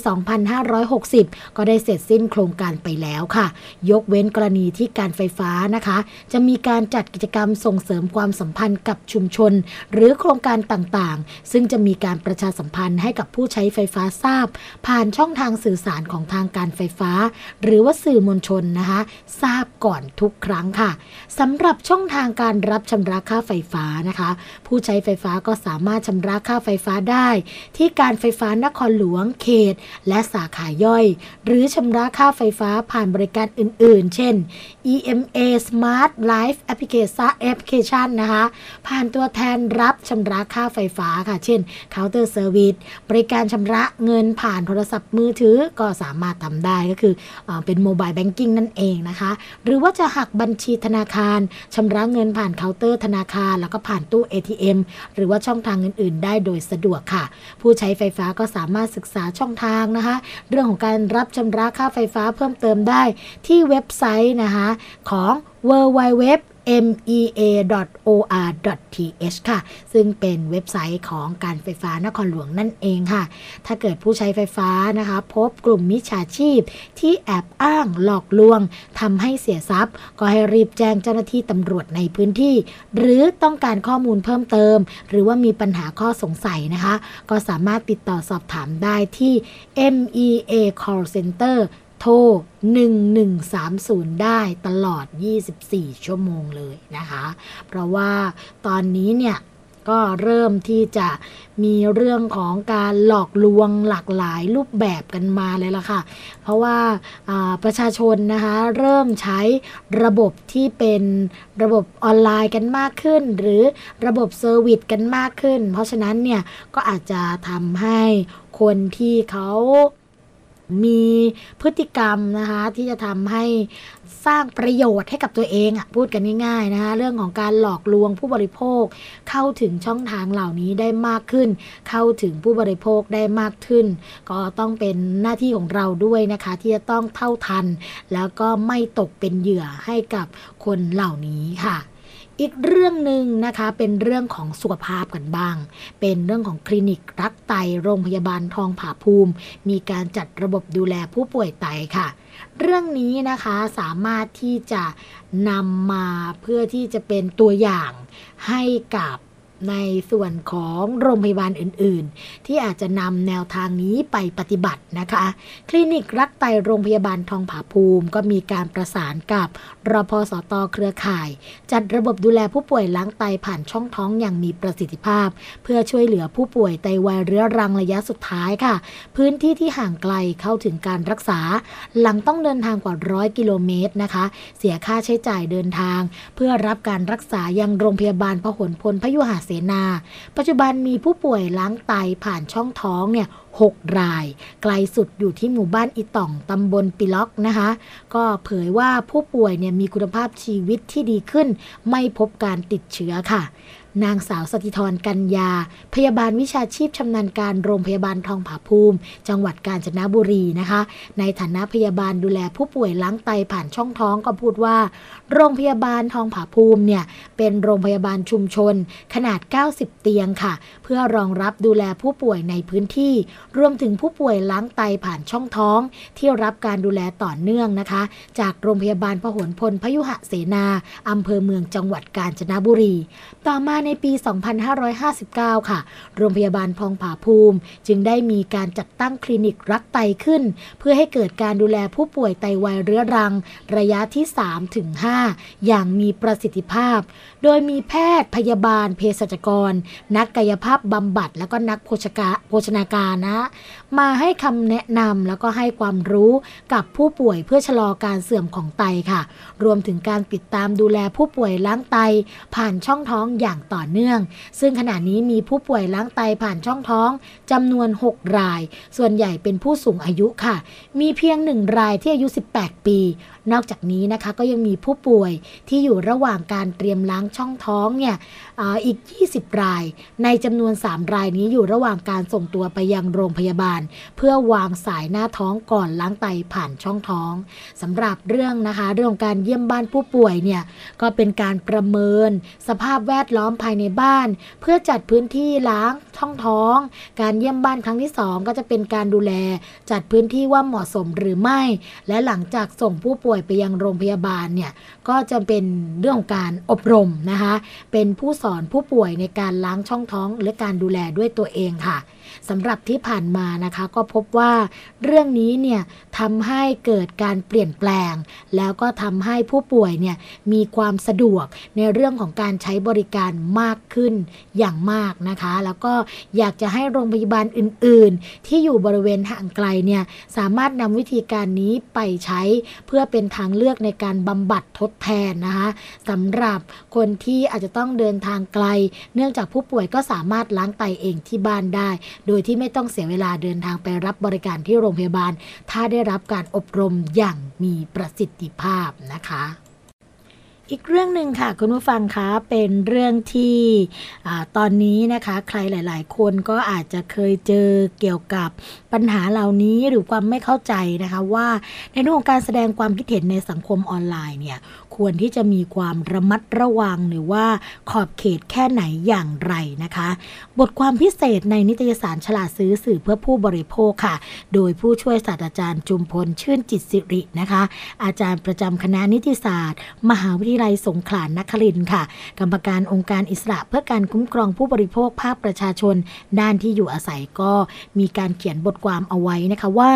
2560 ก็ได้เสร็จสิ้นโครงการไปแล้วค่ะ ยกเว้นกรณีที่การไฟฟ้านะคะ จะมีการจัดกิจกรรมส่งเสริมความสัมพันธ์กับชุมชน หรือโครงการต่างๆ ซึ่งจะมีการประชาสัมพันธ์ให้กับผู้ใช้ไฟฟ้าทราบ ผ่านช่องทางสื่อสารของทางการไฟฟ้า หรือว่าสื่อมวลชนนะคะ ทราบก่อนทุกครั้งค่ะสำหรับช่องทางการรับชำระค่าไฟฟ้านะคะ ผู้ใช้ไฟฟ้าก็สามารถชำระค่าไฟฟ้าได้ ที่การไฟฟ้านครหลวงเขต และสาขาย่อย หรือชำระค่าไฟฟ้าผ่านบริการอื่น ๆ เช่น EMA Smart Life Application นะคะ ผ่านตัวแทนรับชำระค่าไฟฟ้าค่ะ เช่น Counter Service บริการชำระเงินผ่านโทรศัพท์มือถือก็สามารถทำได้ก็คือเอเป็น mobile banking นั่นเองนะคะ หรือว่าจะหักบัญชีธนาคารชำระเงินผ่านเคาน์เตอร์ธนาคารแล้วก็ผ่านตู้ ATM หรือว่าช่องทางอื่น ๆ ได้โดยสะดวกค่ะ ผู้ใช้ไฟฟ้าก็สามารถศึกษาช่องทางนะคะ เรื่องของการรับชำระค่าไฟฟ้าเพิ่มเติมได้ที่เว็บไซต์นะคะของ w w w mea.or.th ค่ะ ซึ่งเป็นเว็บไซต์ของการไฟฟ้านครหลวงนั่นเองค่ะ ถ้าเกิดผู้ใช้ไฟฟ้านะคะ พบกลุ่มมิจฉาชีพที่แอบอ้างหลอกลวงทำให้เสียทรัพย์ ก็ให้รีบแจ้งเจ้าหน้าที่ตำรวจในพื้นที่ หรือต้องการข้อมูลเพิ่มเติม หรือว่ามีปัญหาข้อสงสัยนะคะ ก็สามารถติดต่อสอบถามได้ที่ MEA Call Center โทร 1130 ได้ตลอด 24 ชั่วโมงเลยนะคะ เพราะว่าตอนนี้เนี่ยก็เริ่มที่จะมีเรื่องของการหลอกลวงหลากหลายรูปแบบกันมาเลยล่ะค่ะ เพราะว่าอ่าประชาชนนะคะเริ่มใช้ระบบที่เป็นระบบออนไลน์กันมากขึ้น หรือระบบเซอร์วิสกันมากขึ้น เพราะฉะนั้นเนี่ยก็อาจจะทำให้คนที่เขา มีพฤติกรรมนะคะที่จะทำให้สร้างประโยชน์ให้กับตัวเองอะพูดกันง่ายๆนะคะเรื่องของการหลอกลวงผู้บริโภค เข้าถึงช่องทางเหล่านี้ได้มากขึ้น เข้าถึงผู้บริโภคได้มากขึ้น ก็ต้องเป็นหน้าที่ของเราด้วยนะคะ ที่จะต้องเท่าทัน แล้วก็ไม่ตกเป็นเหยื่อให้กับคนเหล่านี้ค่ะ อีกเรื่องหนึ่งนะคะเป็นเรื่องของสุขภาพกันบ้าง เป็นเรื่องของคลินิกรักไตโรงพยาบาลทองผาภูมิ มีการจัดระบบดูแลผู้ป่วยไตค่ะ เรื่องนี้นะคะสามารถที่จะนำมาเพื่อที่จะเป็นตัวอย่างให้กับ ในส่วนของโรงพยาบาลอื่น ๆ ที่อาจจะนำแนวทางนี้ไปปฏิบัตินะคะ คลินิกรักไตโรงพยาบาลทองผาภูมิ ก็มีการประสานกับรพสตเครือข่าย จัดระบบดูแลผู้ป่วยล้างไตผ่านช่องท้องอย่างมีประสิทธิภาพ เพื่อช่วยเหลือผู้ป่วยไตวายเรื้อรังระยะสุดท้ายค่ะ พื้นที่ที่ห่างไกลเข้าถึงการรักษา หลังต้องเดินทางกว่าร้อยกิโลเมตรนะคะ เสียค่าใช้จ่ายเดินทาง เพื่อรับการรักษายังโรงพยาบาลพหลพลพยุหาเสนา ปัจจุบันมีผู้ป่วยล้างไตผ่านช่องท้องเนี่ยหกราย ไกลสุดอยู่ที่หมู่บ้านอีต่องตำบลปิล็อกนะคะ ก็เผยว่าผู้ป่วยเนี่ยมีคุณภาพชีวิตที่ดีขึ้น ไม่พบการติดเชื้อค่ะ นางสาวสติธรกัญญา พยาบาลวิชาชีพชำนาญการโรงพยาบาลทองผาภูมิ จังหวัดกาญจนบุรีนะคะ ในฐานะพยาบาลดูแลผู้ป่วยล้างไตผ่านช่องท้องก็พูดว่า โรงพยาบาลทองผาภูมิเนี่ยเป็นโรงพยาบาลชุมชน ขนาด 90 เตียงค่ะ เพื่อรองรับดูแลผู้ป่วยในพื้นที่ รวมถึงผู้ป่วยล้างไตผ่านช่องท้อง ที่รับการดูแลต่อเนื่องนะคะ จากโรงพยาบาลพหลพลพยุหเสนาอำเภอเมืองจังหวัดกาญจนบุรี ต่อมาในปี 2559 ค่ะ โรงพยาบาลพองผาภูมิ จึงได้มีการจัดตั้งคลินิกรักไตขึ้น เพื่อให้เกิดการดูแลผู้ป่วยไตวายเรื้อรัง ระยะที่ 3 ถึง 5 อย่างมีประสิทธิภาพ โดยมีแพทย์พยาบาลเภสัชกร นักกายภาพบำบัด แล้วก็นักโภชกาโภชนาการนะ มาให้คำแนะนำแล้วก็ให้ความรู้กับผู้ป่วยเพื่อชะลอการเสื่อมของไตค่ะ รวมถึงการติดตามดูแลผู้ป่วยล้างไตผ่านช่องท้องอย่างต่อเนื่อง ซึ่งขณะนี้มีผู้ป่วยล้างไตผ่านช่องท้องจำนวน 6 ราย ส่วนใหญ่เป็นผู้สูงอายุค่ะ มีเพียงหนึ่งรายที่อายุ 18 ปี นอกจากนี้นะคะก็ยังมีผู้ป่วยที่อยู่ระหว่างการเตรียมล้างช่องท้องเนี่ยออีก 20 ราย ในจำนวน 3 รายนี้อยู่ระหว่างการส่งตัวไปยังโรงพยาบาล เพื่อวางสายหน้าท้องก่อนล้างไตผ่านช่องท้องสำหรับเรื่องนะคะเรื่องของการเยี่ยมบ้านผู้ป่วยเนี่ยก็เป็นการประเมิน สภาพแวดล้อมภายในบ้าน เพื่อจัดพื้นที่ล้างช่องท้อง การเยี่ยมบ้านครั้งที่ 2 ก็จะเป็นการดูแล จัดพื้นที่ว่าเหมาะสมหรือไม่ และหลังจากส่งผู้ป่วยไปยังโรงพยาบาลเนี่ยก็จะเป็นเรื่องของการอบรมนะคะ เป็นผู้สอนผู้ป่วยในการล้างช่องท้อง และการดูแลด้วยตัวเองค่ะสำหรับที่ผ่านมานะคะก็พบว่าเรื่องนี้เนี่ยทำให้เกิดการเปลี่ยนแปลง แล้วก็ทำให้ผู้ป่วยเนี่ยมีความสะดวกในเรื่องของการใช้บริการมากขึ้นอย่างมากนะคะ แล้วก็อยากจะให้โรงพยาบาลอื่น ๆ ที่อยู่บริเวณห่างไกลเนี่ยสามารถนำวิธีการนี้ไปใช้เพื่อเป็นทางเลือกในการบำบัดทดแทนนะคะสำหรับคนที่อาจจะต้องเดินทางไกล เนื่องจากผู้ป่วยก็สามารถล้างไตเองที่บ้านได้โดยที่ไม่ต้องเสียเวลาเดินทางไปรับบริการที่โรงพยาบาล ถ้าได้รับการอบรมอย่างมีประสิทธิภาพนะคะ อีกเรื่องหนึ่งค่ะ คุณผู้ฟังคะเป็นเรื่องที่อตอนนี้นะคะ ใครหลาย ๆ คนก็อาจจะเคยเจอเกี่ยวกับปัญหาเหล่านี้หรือความไม่เข้าใจนะคะว่าในเรื่องของการแสดงความคิดเห็นในสังคมออนไลน์เนี่ยควรที่จะมีความระมัดระวังหรือว่าขอบเขตแค่ไหนอย่างไรนะคะ บทความพิเศษในนิตยสารฉลาดซื้อสื่อเพื่อผู้บริโภคค่ะ โดยผู้ช่วยศาสตราจารย์จุมพลชื่นจิตสิรินะคะ อาจารย์ประจำคณะนิติศาสตร์ มหาวิทยาลัยสงขลานครินค่ะ กรรมการองค์การอิสระเพื่อการคุ้มครองผู้บริโภคภาคประชาชน ด้านที่อยู่อาศัยก็มีการเขียนบทความเอาไว้นะคะว่า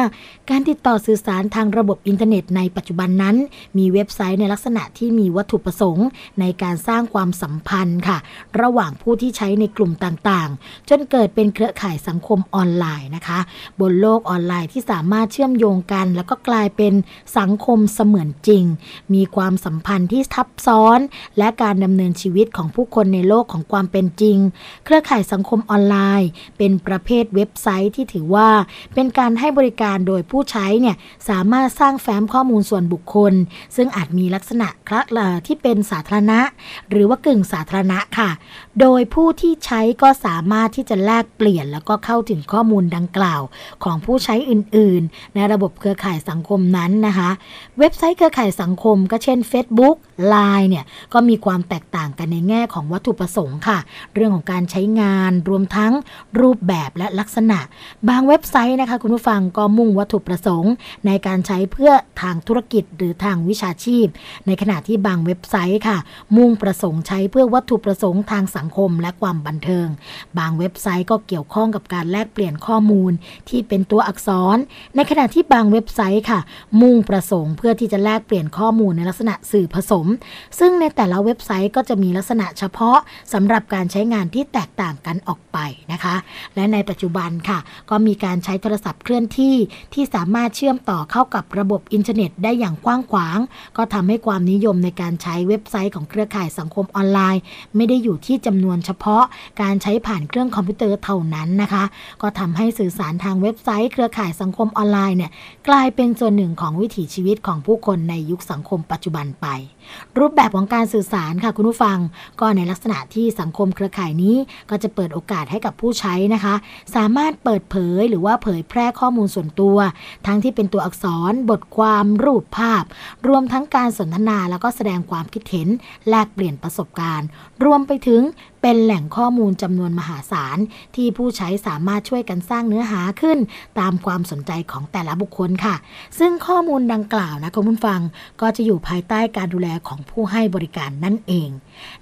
การติดต่อสื่อสารทางระบบอินเทอร์เน็ตในปัจจุบันนั้น มีเว็บไซต์ในลักษณะที่มีวัตถุประสงค์ ในการสร้างความสัมพันธ์ค่ะ ระหว่างผู้ที่ใช้ในกลุ่มต่างๆ จนเกิดเป็นเครือข่ายสังคมออนไลน์นะคะ บนโลกออนไลน์ที่สามารถเชื่อมโยงกัน แล้วก็กลายเป็นสังคมเสมือนจริง มีความสัมพันธ์ที่ทับซ้อน และการดำเนินชีวิตของผู้คนในโลกของความเป็นจริง เครือข่ายสังคมออนไลน์ เป็นประเภทเว็บไซต์ที่ถือว่า เป็นการให้บริการโดยผู้ใช้เนี่ยสามารถสร้างแฟ้มข้อมูลส่วนบุคคล ซึ่งอาจมีลักษณะคละที่เป็นสาธารณะ หรือว่ากึ่งสาธารณะค่ะ โดยผู้ที่ใช้ก็สามารถที่จะแลกเปลี่ยน แล้วก็เข้าถึงข้อมูลดังกล่าว ของผู้ใช้อื่น ๆ ในระบบเครือข่ายสังคมนั้นนะคะ เว็บไซต์เครือข่ายสังคม ก็เช่น Facebook น์เนี่ยก็มีความแตกต่างกันในแง่ของวัตถุประสงค์ค่ะ เรื่องของการใช้งานรวมทั้งรูปแบบและลักษณะ บางเว็บไซต์นะคะ คุณผู้ฟังก็มุ่งวัตถุประสงค์ ในการใช้เพื่อทางธุรกิจหรือทางวิชาชีพ ในขณะที่บางเว็บไซต์ค่ะ มุ่งประสงค์ใช้เพื่อวัตถุประสงค์ทางสังคมและความบันเทิง บางเว็บไซต์ก็เกี่ยวข้องกับการแลกเปลี่ยนข้อมูลที่เป็นตัวอักษร ในขณะที่บางเว็บไซต์ค่ะ มุ่งประสงค์เพื่อที่จะแลกเปลี่ยนข้อมูลในลักษณะสื่อผสม ซึ่งในแต่ละเว็บไซต์ก็จะมีลักษณะเฉพาะสำหรับการใช้งานที่แตกต่างกันออกไปนะคะ และในปัจจุบันค่ะ ก็มีการใช้โทรศัพท์เคลื่อนที่ที่สามารถเชื่อมต่อเข้ากับระบบอินเทอร์เน็ตได้อย่างกว้างขวาง ก็ทำให้ความนิยมในการใช้เว็บไซต์ของเครือข่ายสังคมออนไลน์ ไม่ได้อยู่ที่จำนวนเฉพาะการใช้ผ่านเครื่องคอมพิวเตอร์เท่านั้นนะคะ ก็ทำให้สื่อสารทางเว็บไซต์ เครือข่ายสังคมออนไลน์เนี่ยกลายเป็นส่วนหนึ่งของวิถีชีวิตของผู้คนในยุคสังคมปัจจุบันไป รูปแบบของการสื่อสารค่ะคุณผู้ฟัง ก็ในลักษณะที่สังคมเครือข่ายนี้ ก็จะเปิดโอกาสให้กับผู้ใช้นะคะ สามารถเปิดเผยหรือว่าเผยแพร่ข้อมูลส่วนตัว ทั้งที่เป็นตัวอักษร บทความรูปภาพ รวมทั้งการสนทนาแล้วก็แสดงความคิดเห็นแลกเปลี่ยนประสบการณ์ รวมไปถึงเป็นแหล่งข้อมูลจำนวนมหาศาล ที่ผู้ใช้สามารถช่วยกันสร้างเนื้อหาขึ้น ตามความสนใจของแต่ละบุคคลค่ะ ซึ่งข้อมูลดังกล่าวนะคุณผู้ฟัง ก็จะอยู่ภายใต้การดูแลของผู้ให้บริการนั่นเอง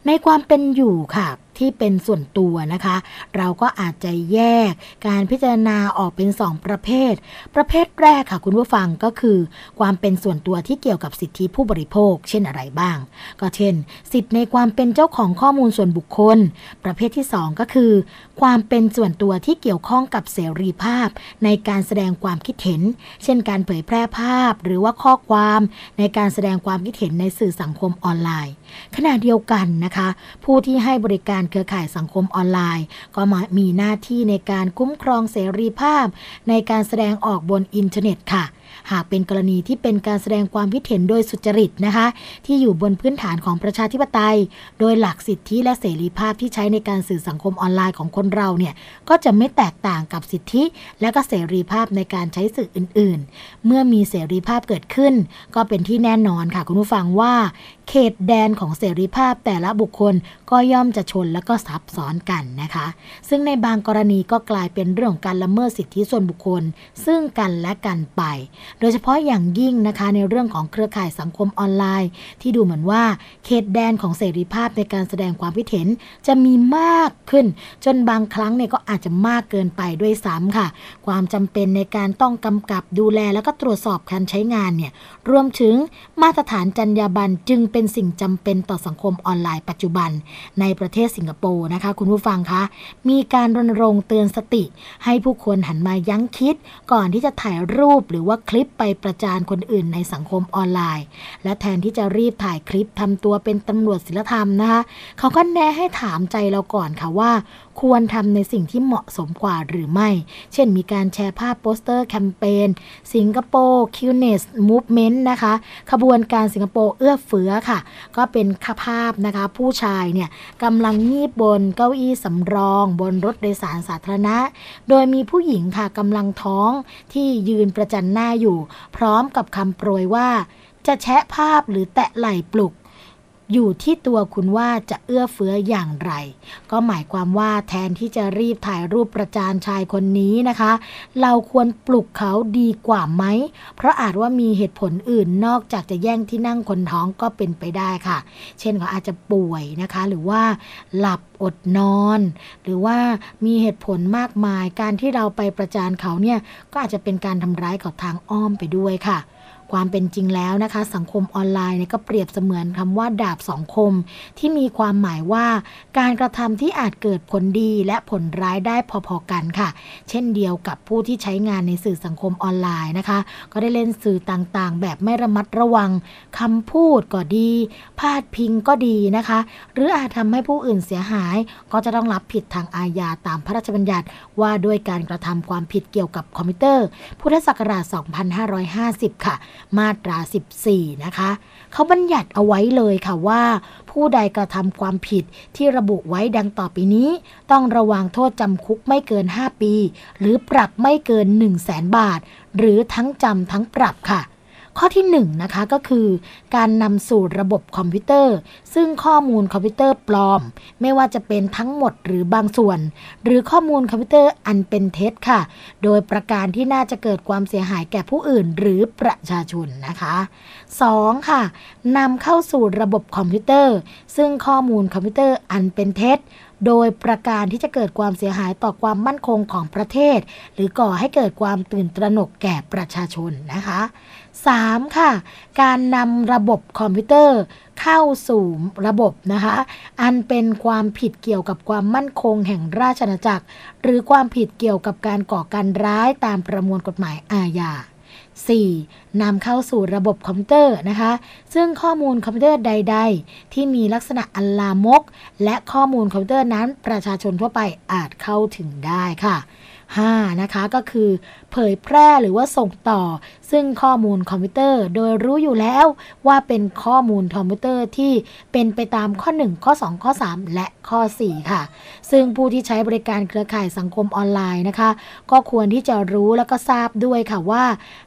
ในความเป็นอยู่ค่ะที่เป็นส่วนตัวนะคะ เราก็อาจจะแยกการพิจารณาออกเป็น 2 ประเภท ประเภทแรกค่ะคุณผู้ฟังก็คือ ความเป็นส่วนตัวที่เกี่ยวกับสิทธิผู้บริโภค เช่นอะไรบ้าง ก็เช่น สิทธิในความเป็นเจ้าของข้อมูลส่วนบุคคล ประเภทที่ 2 ก็คือ ความเป็นส่วนตัวที่เกี่ยวข้องกับเสรีภาพ ในการแสดงความคิดเห็น เช่น การเผยแพร่ภาพ หรือว่าข้อความในการแสดงความคิดเห็นในสื่อสังคมออนไลน์ขณะเดียวกันนะคะ ผู้ที่ให้บริการเครือข่ายสังคมออนไลน์ ก็มามีหน้าที่ในการคุ้มครองเสรีภาพ ในการแสดงออกบนอินเทอร์เน็ตค่ะ หากเป็นกรณีที่เป็นการแสดงความคิดเห็นโดยสุจริตนะคะ ที่อยู่บนพื้นฐานของประชาธิปไตย โดยหลักสิทธิและเสรีภาพที่ใช้ในการสื่อสังคมออนไลน์ของคนเราเนี่ยก็จะไม่แตกต่างกับสิทธิและก็เสรีภาพในการใช้สื่ออื่น ๆ เมื่อมีเสรีภาพเกิดขึ้น ก็เป็นที่แน่นอนค่ะคุณผู้ฟังว่า เขตแดนของเสรีภาพแต่ละบุคคลก็ย่อมจะชนและก็ซับซ้อนกันนะคะ ซึ่งในบางกรณีก็กลายเป็นเรื่องของการละเมิดสิทธิส่วนบุคคล ซึ่งกันและกันไปโดยเฉพาะอย่างยิ่งนะคะในเรื่องของเครือข่ายสังคมออนไลน์ ที่ดูเหมือนว่าเขตแดนของเสรีภาพในการแสดงความคิดเห็นจะมีมากขึ้น จนบางครั้งเนี่ยก็อาจจะมากเกินไปด้วยซ้ำค่ะ ความจำเป็นในการต้องกำกับดูแลแล้วก็ตรวจสอบการใช้งานเนี่ยรวมถึงมาตรฐานจรรยาบรรณจึงเป็นสิ่งจำเป็นต่อสังคมออนไลน์ปัจจุบัน ในประเทศสิงคโปร์นะคะ คุณผู้ฟังคะมีการรณรงค์เตือนสติ ให้ผู้คนหันมายั้งคิด ก่อนที่จะถ่ายรูปหรือว่าคลิปไปประจานคนอื่นในสังคมออนไลน์ และแทนที่จะรีบถ่ายคลิปทำตัวเป็นตำรวจศีลธรรมนะคะเขาก็แนะให้ถามใจเราก่อนค่ะว่า ควรทำในสิ่งที่เหมาะสมกว่าหรือไม่ เช่นมีการแชร์ภาพโปสเตอร์แคมเปญSingapore Kindness Movement นะคะ ขบวนการสิงคโปร์เอื้อเฟื้อค่ะ ก็เป็นภาพนะคะ ผู้ชายเนี่ยกำลังงีบบนเก้าอี้สำรอง บนรถโดยสารสาธารณะ โดยมีผู้หญิงค่ะกำลังท้องที่ยืนประจันหน้าอยู่ พร้อมกับคำโปรยว่าจะแชะภาพหรือแตะไหล่ปลุก อยู่ที่ตัวคุณว่าจะเอื้อเฟื้ออย่างไร ก็หมายความว่าแทนที่จะรีบถ่ายรูปประจานชายคนนี้นะคะ เราควรปลุกเขาดีกว่าไหม เพราะอาจว่ามีเหตุผลอื่นนอกจากจะแย่งที่นั่งคนท้องก็เป็นไปได้ค่ะ เช่นเขาอาจจะป่วยนะคะ หรือว่าหลับอดนอน หรือว่ามีเหตุผลมากมาย การที่เราไปประจานเขาเนี่ยก็อาจจะเป็นการทำร้ายเขาทางอ้อมไปด้วยค่ะ ความเป็นจริงแล้วนะคะ สังคมออนไลน์เนี่ยก็เปรียบเสมือนคำว่าดาบสองคม ที่มีความหมายว่า การกระทำที่อาจเกิดผลดีและผลร้ายได้พอๆกันค่ะ เช่นเดียวกับผู้ที่ใช้งานในสื่อสังคมออนไลน์นะคะ ก็ได้เล่นสื่อต่างๆ แบบไม่ระมัดระวังคำพูดก็ดี พาดพิงก็ดีนะคะ หรืออาจทำให้ผู้อื่นเสียหาย ก็จะต้องรับผิดทางอาญาตามพระราชบัญญัติว่าด้วยการกระทำความผิดเกี่ยวกับคอมพิวเตอร์ พุทธศักราช 2550 ค่ะมาตรา 14 นะคะ เขาบัญญัติเอาไว้เลยค่ะว่า ผู้ใดกระทำความผิดที่ระบุไว้ดังต่อไปนี้ ต้องระวางโทษจำคุกไม่เกิน 5 ปี หรือปรับไม่เกิน 1 0 0 0 0แสนบาท หรือทั้งจำทั้งปรับค่ะ ข้อที่1นะคะก็คือการนำสู่ระบบคอมพิวเตอร์ ซึ่งข้อมูลคอมพิวเตอร์ปลอม ไม่ว่าจะเป็นทั้งหมดหรือบางส่วน หรือข้อมูลคอมพิวเตอร์อันเป็นเท็จค่ะ โดยประการที่น่าจะเกิดความเสียหายแก่ผู้อื่นหรือประชาชนนะคะ 2. ค่ะนำเข้าสู่ระบบคอมพิวเตอร์ ซึ่งข้อมูลคอมพิวเตอร์อันเป็นเท็จโดยประการที่จะเกิดความเสียหายต่อความมั่นคงของประเทศ หรือก่อให้เกิดความตื่นตระหนกแก่ประชาชนนะคะ 3. ค่ะ การนำระบบคอมพิวเตอร์เข้าสู่ระบบนะคะ อันเป็นความผิดเกี่ยวกับความมั่นคงแห่งราชอาณาจักร หรือความผิดเกี่ยวกับการก่อการร้ายตามประมวลกฎหมายอาญา 4. นำเข้าสู่ระบบคอมพิวเตอร์นะคะ ซึ่งข้อมูลคอมพิวเตอร์ใด ๆ ที่มีลักษณะอันลามก และข้อมูลคอมพิวเตอร์นั้นประชาชนทั่วไปอาจเข้าถึงได้ค่ะ 5. นะคะก็คือ เผยแพร่หรือว่าส่งต่อ ซึ่งข้อมูลคอมพิวเตอร์โดยรู้อยู่แล้วว่าเป็นข้อมูลคอมพิวเตอร์ที่เป็นไปตามข้อ 1 ข้อ 2 ข้อ 3 และข้อ 4 ค่ะ ซึ่งผู้ที่ใช้บริการเครือข่ายสังคมออนไลน์นะคะ ก็ควรที่จะรู้แล้วก็ทราบด้วยค่ะว่า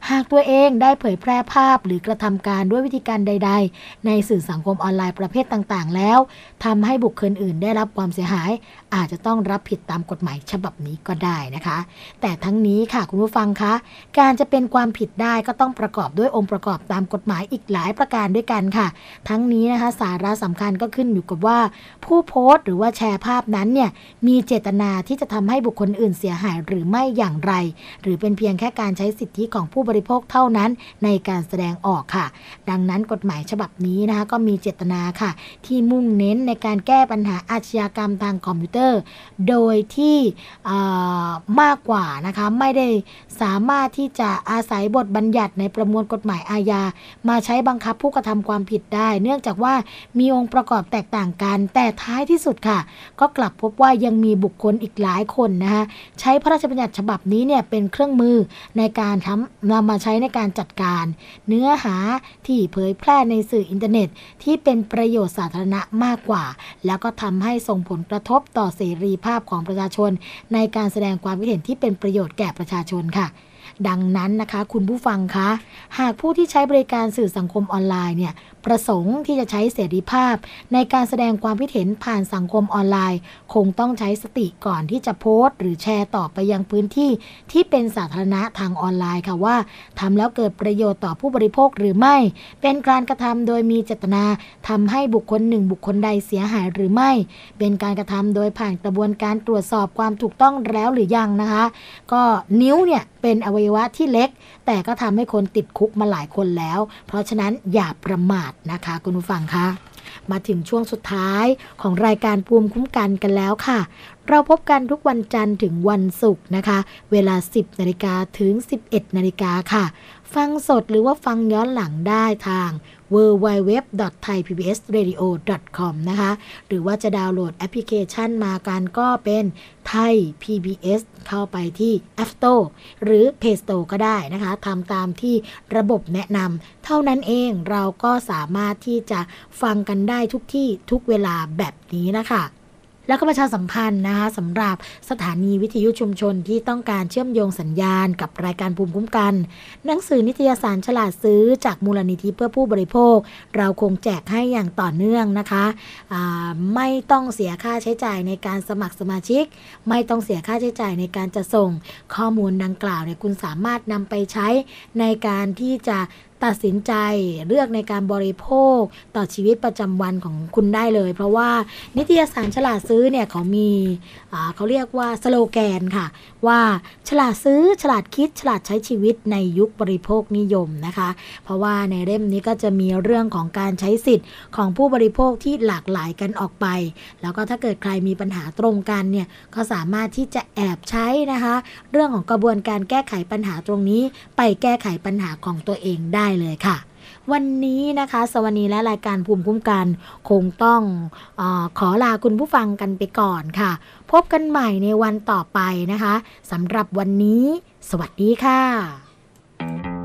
หากตัวเองได้เผยแพร่ภาพหรือกระทำการด้วยวิธีการใด ๆ ในสื่อสังคมออนไลน์ประเภทต่างๆ แล้วทำให้บุคคลอื่นได้รับความเสียหาย อาจจะต้องรับผิดตามกฎหมายฉบับนี้ก็ได้นะคะ แต่ทั้งนี้ค่ะคุณผู้ฟังคะ การจะเป็นความผิดได้ก็ต้องประกอบด้วยองค์ประกอบตามกฎหมายอีกหลายประการด้วยกันค่ะ ทั้งนี้นะคะสาระสำคัญก็ขึ้นอยู่กับว่า ผู้โพสต์หรือว่าแชร์ภาพนั้นเนี่ยมีเจตนาที่จะทำให้บุคคลอื่นเสียหายหรือไม่อย่างไร หรือเป็นเพียงแค่การใช้สิทธิของผู้บริโภคเท่านั้นในการแสดงออกค่ะ ดังนั้นกฎหมายฉบับนี้นะคะก็มีเจตนาค่ะ ที่มุ่งเน้นในการแก้ปัญหาอาชญากรรมทางคอมพิวเตอร์ โดยที่มากกว่านะคะไม่ได้สามารถที่จะอาศัยบทบัญญัติในประมวลกฎหมายอาญา มาใช้บังคับผู้กระทำความผิดได้ เนื่องจากว่ามีองค์ประกอบแตกต่างกัน แต่ท้ายที่สุดค่ะ ก็กลับพบว่ายังมีบุคคลอีกหลายคนนะคะใช้พระราชบัญญัติฉบับนี้เนี่ยเป็นเครื่องมือในการทำนำมาใช้ในการจัดการ เนื้อหาที่เผยแพร่ในสื่ออินเทอร์เน็ต ที่เป็นประโยชน์สาธารณะมากกว่า แล้วก็ทำให้ส่งผลกระทบต่อเสรีภาพของประชาชน ในการแสดงความคิดเห็นที่เป็นประโยชน์แก่ประชาชนค่ะดังนั้นนะคะ คุณผู้ฟังคะ หากผู้ที่ใช้บริการสื่อสังคมออนไลน์เนี่ยประสงค์ที่จะใช้เสรีภาพ ในการแสดงความคิดเห็นผ่านสังคมออนไลน์ คงต้องใช้สติก่อนที่จะโพสต์ หรือแชร์ต่อไปยังพื้นที่ที่เป็นสาธารณะทางออนไลน์ค่ะว่าทำแล้วเกิดประโยชน์ต่อผู้บริโภคหรือไม่ เป็นการกระทำโดยมีเจตนาทำให้บุคคลหนึ่งบุคคลใดเสียหายหรือไม่ เป็นการกระทำโดยผ่านกระบวนการตรวจสอบความถูกต้องแล้วหรือยังนะคะ ก็นิ้วเนี่ยเป็นอวัยวะที่เล็ก แต่ก็ทำให้คนติดคุกมาหลายคนแล้ว เพราะฉะนั้นอย่าประมาทนะคะ คุณผู้ฟังคะมาถึงช่วงสุดท้ายของรายการภูมิคุ้มกันกันแล้วค่ะ เราพบกันทุกวันจันทร์ถึงวันศุกร์นะคะ เวลา 10นาฬิกาถึง 11นาฬิกาค่ะ ฟังสดหรือว่าฟังย้อนหลังได้ทาง www.thaipbsradio.com นะคะ หรือว่าจะดาวน์โหลดแอปพลิเคชันมากันก็เป็นไทย PBS เข้าไปที่ App Store หรือ Play Store ก็ได้นะคะทำตามที่ระบบแนะนำเท่านั้นเองเราก็สามารถที่จะฟังกันได้ทุกที่ทุกเวลาแบบนี้นะคะ แล้วก็ประชาสัมพันธ์นะคะสำหรับสถานีวิทยุชุมชนที่ต้องการเชื่อมโยงสัญญาณกับรายการภูมิคุ้มกัน หนังสือนิตยสารฉลาดซื้อจากมูลนิธิเพื่อผู้บริโภค เราคงแจกให้อย่างต่อเนื่องนะคะไม่ต้องเสียค่าใช้จ่ายในการสมัครสมาชิก ไม่ต้องเสียค่าใช้จ่ายในการจะส่งข้อมูลดังกล่าวเนี่ยคุณสามารถนำไปใช้ในการที่จะ ตัดสินใจเลือกในการบริโภคต่อชีวิตประจำวันของคุณได้เลย เพราะว่านิตยสารฉลาดซื้อเนี่ยเขามีเขาเรียกว่าสโลแกนค่ะว่าฉลาดซื้อฉลาดคิดฉลาดใช้ชีวิตในยุคบริโภคนิยมนะคะ เพราะว่าในเล่มนี้ก็จะมีเรื่องของการใช้สิทธิ์ของผู้บริโภคที่หลากหลายกันออกไป แล้วก็ถ้าเกิดใครมีปัญหาตรงกันเนี่ยก็สามารถที่จะแอบใช้นะคะ เรื่องของกระบวนการแก้ไขปัญหาตรงนี้ ไปแก้ไขปัญหาของตัวเองได้เลยค่ะ วันนี้นะคะ สวัสดีและรายการภูมิคุ้มกัน คงต้องอขอลาคุณผู้ฟังกันไปก่อนค่ะ พบกันใหม่ในวันต่อไปนะคะสำหรับวันนี้ สวัสดีค่ะ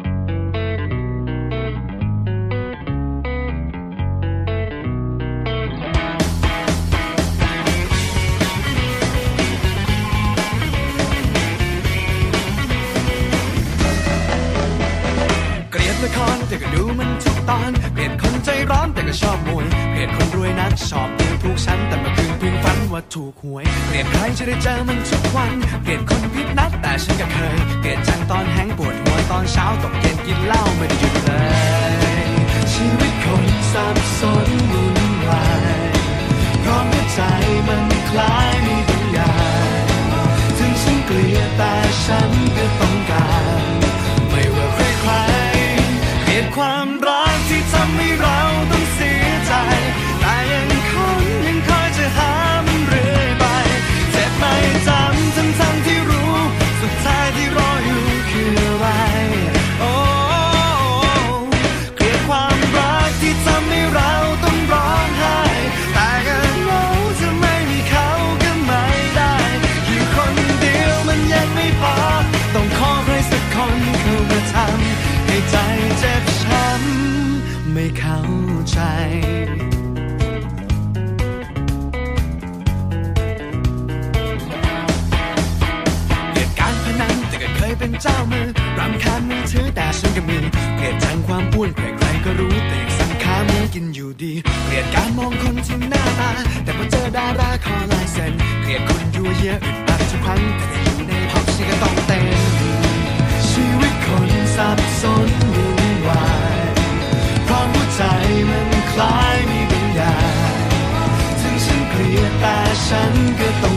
รแต่ก็ดูมันทุกตอนเกลียดคนใจร้อนแต่ก็ชอบมวยเกลียดคนรวยนักชอบดูถูกฉันแต่เมื่อคืนเพิ่งฝันว่าถูกหวยเกลียดใครจะได้เจอมันทุกวันเกลียดคนพิษนักแต่ฉันก็เคยเกลียดจังตอนแห้งปวดหัวตอนเช้าตกเย็นกินเหล้าไม่ได้หยุดเลย ชีวิตคนสับสนวุ่นวายเพราะหัวใจมันคล้ายมีบางอย่าง ถึงฉันเกลียดแต่ฉันก็ต้องการ ความรักที่ทำให้เราต้องเสียใจ แต่ยังคนยังคอยจะหามันเรื่อยไปเจ็บไม่จำทั้งทั้งที่รู้ สุดท้ายที่รออยู่คืออะไร โอ้เกลียดความรักที่ทำให้เราต้องร้องไห้ แต่ก็เหงาจะไม่มีเขาก็ไม่ได้ อยู่คนเดียวมันยังไม่พอ ต้องขอใครสักคนเข้ามาทำให้ใจ ใจ เกลียดการพนันแต่ก็เคยเป็นเจ้ามือ รำคาญมือถือแต่ฉันก็มี เกลียดจังความอ้วนใครๆก็รู้แต่ยังสังขามือกินอยู่ดี เกลียดการมองคนที่หน้าตา แต่พอเจอดาราขอลายเซ็น เกลียดคนยั่วเยอะอึดอัดทุกครั้งแต่อยู่ในพับฉันก็ต้องเต้นชีวิตคนสับสน ใจมันคล้ายมีบางอย่างถึงฉันเกลียดแต่ฉันก็ต้อง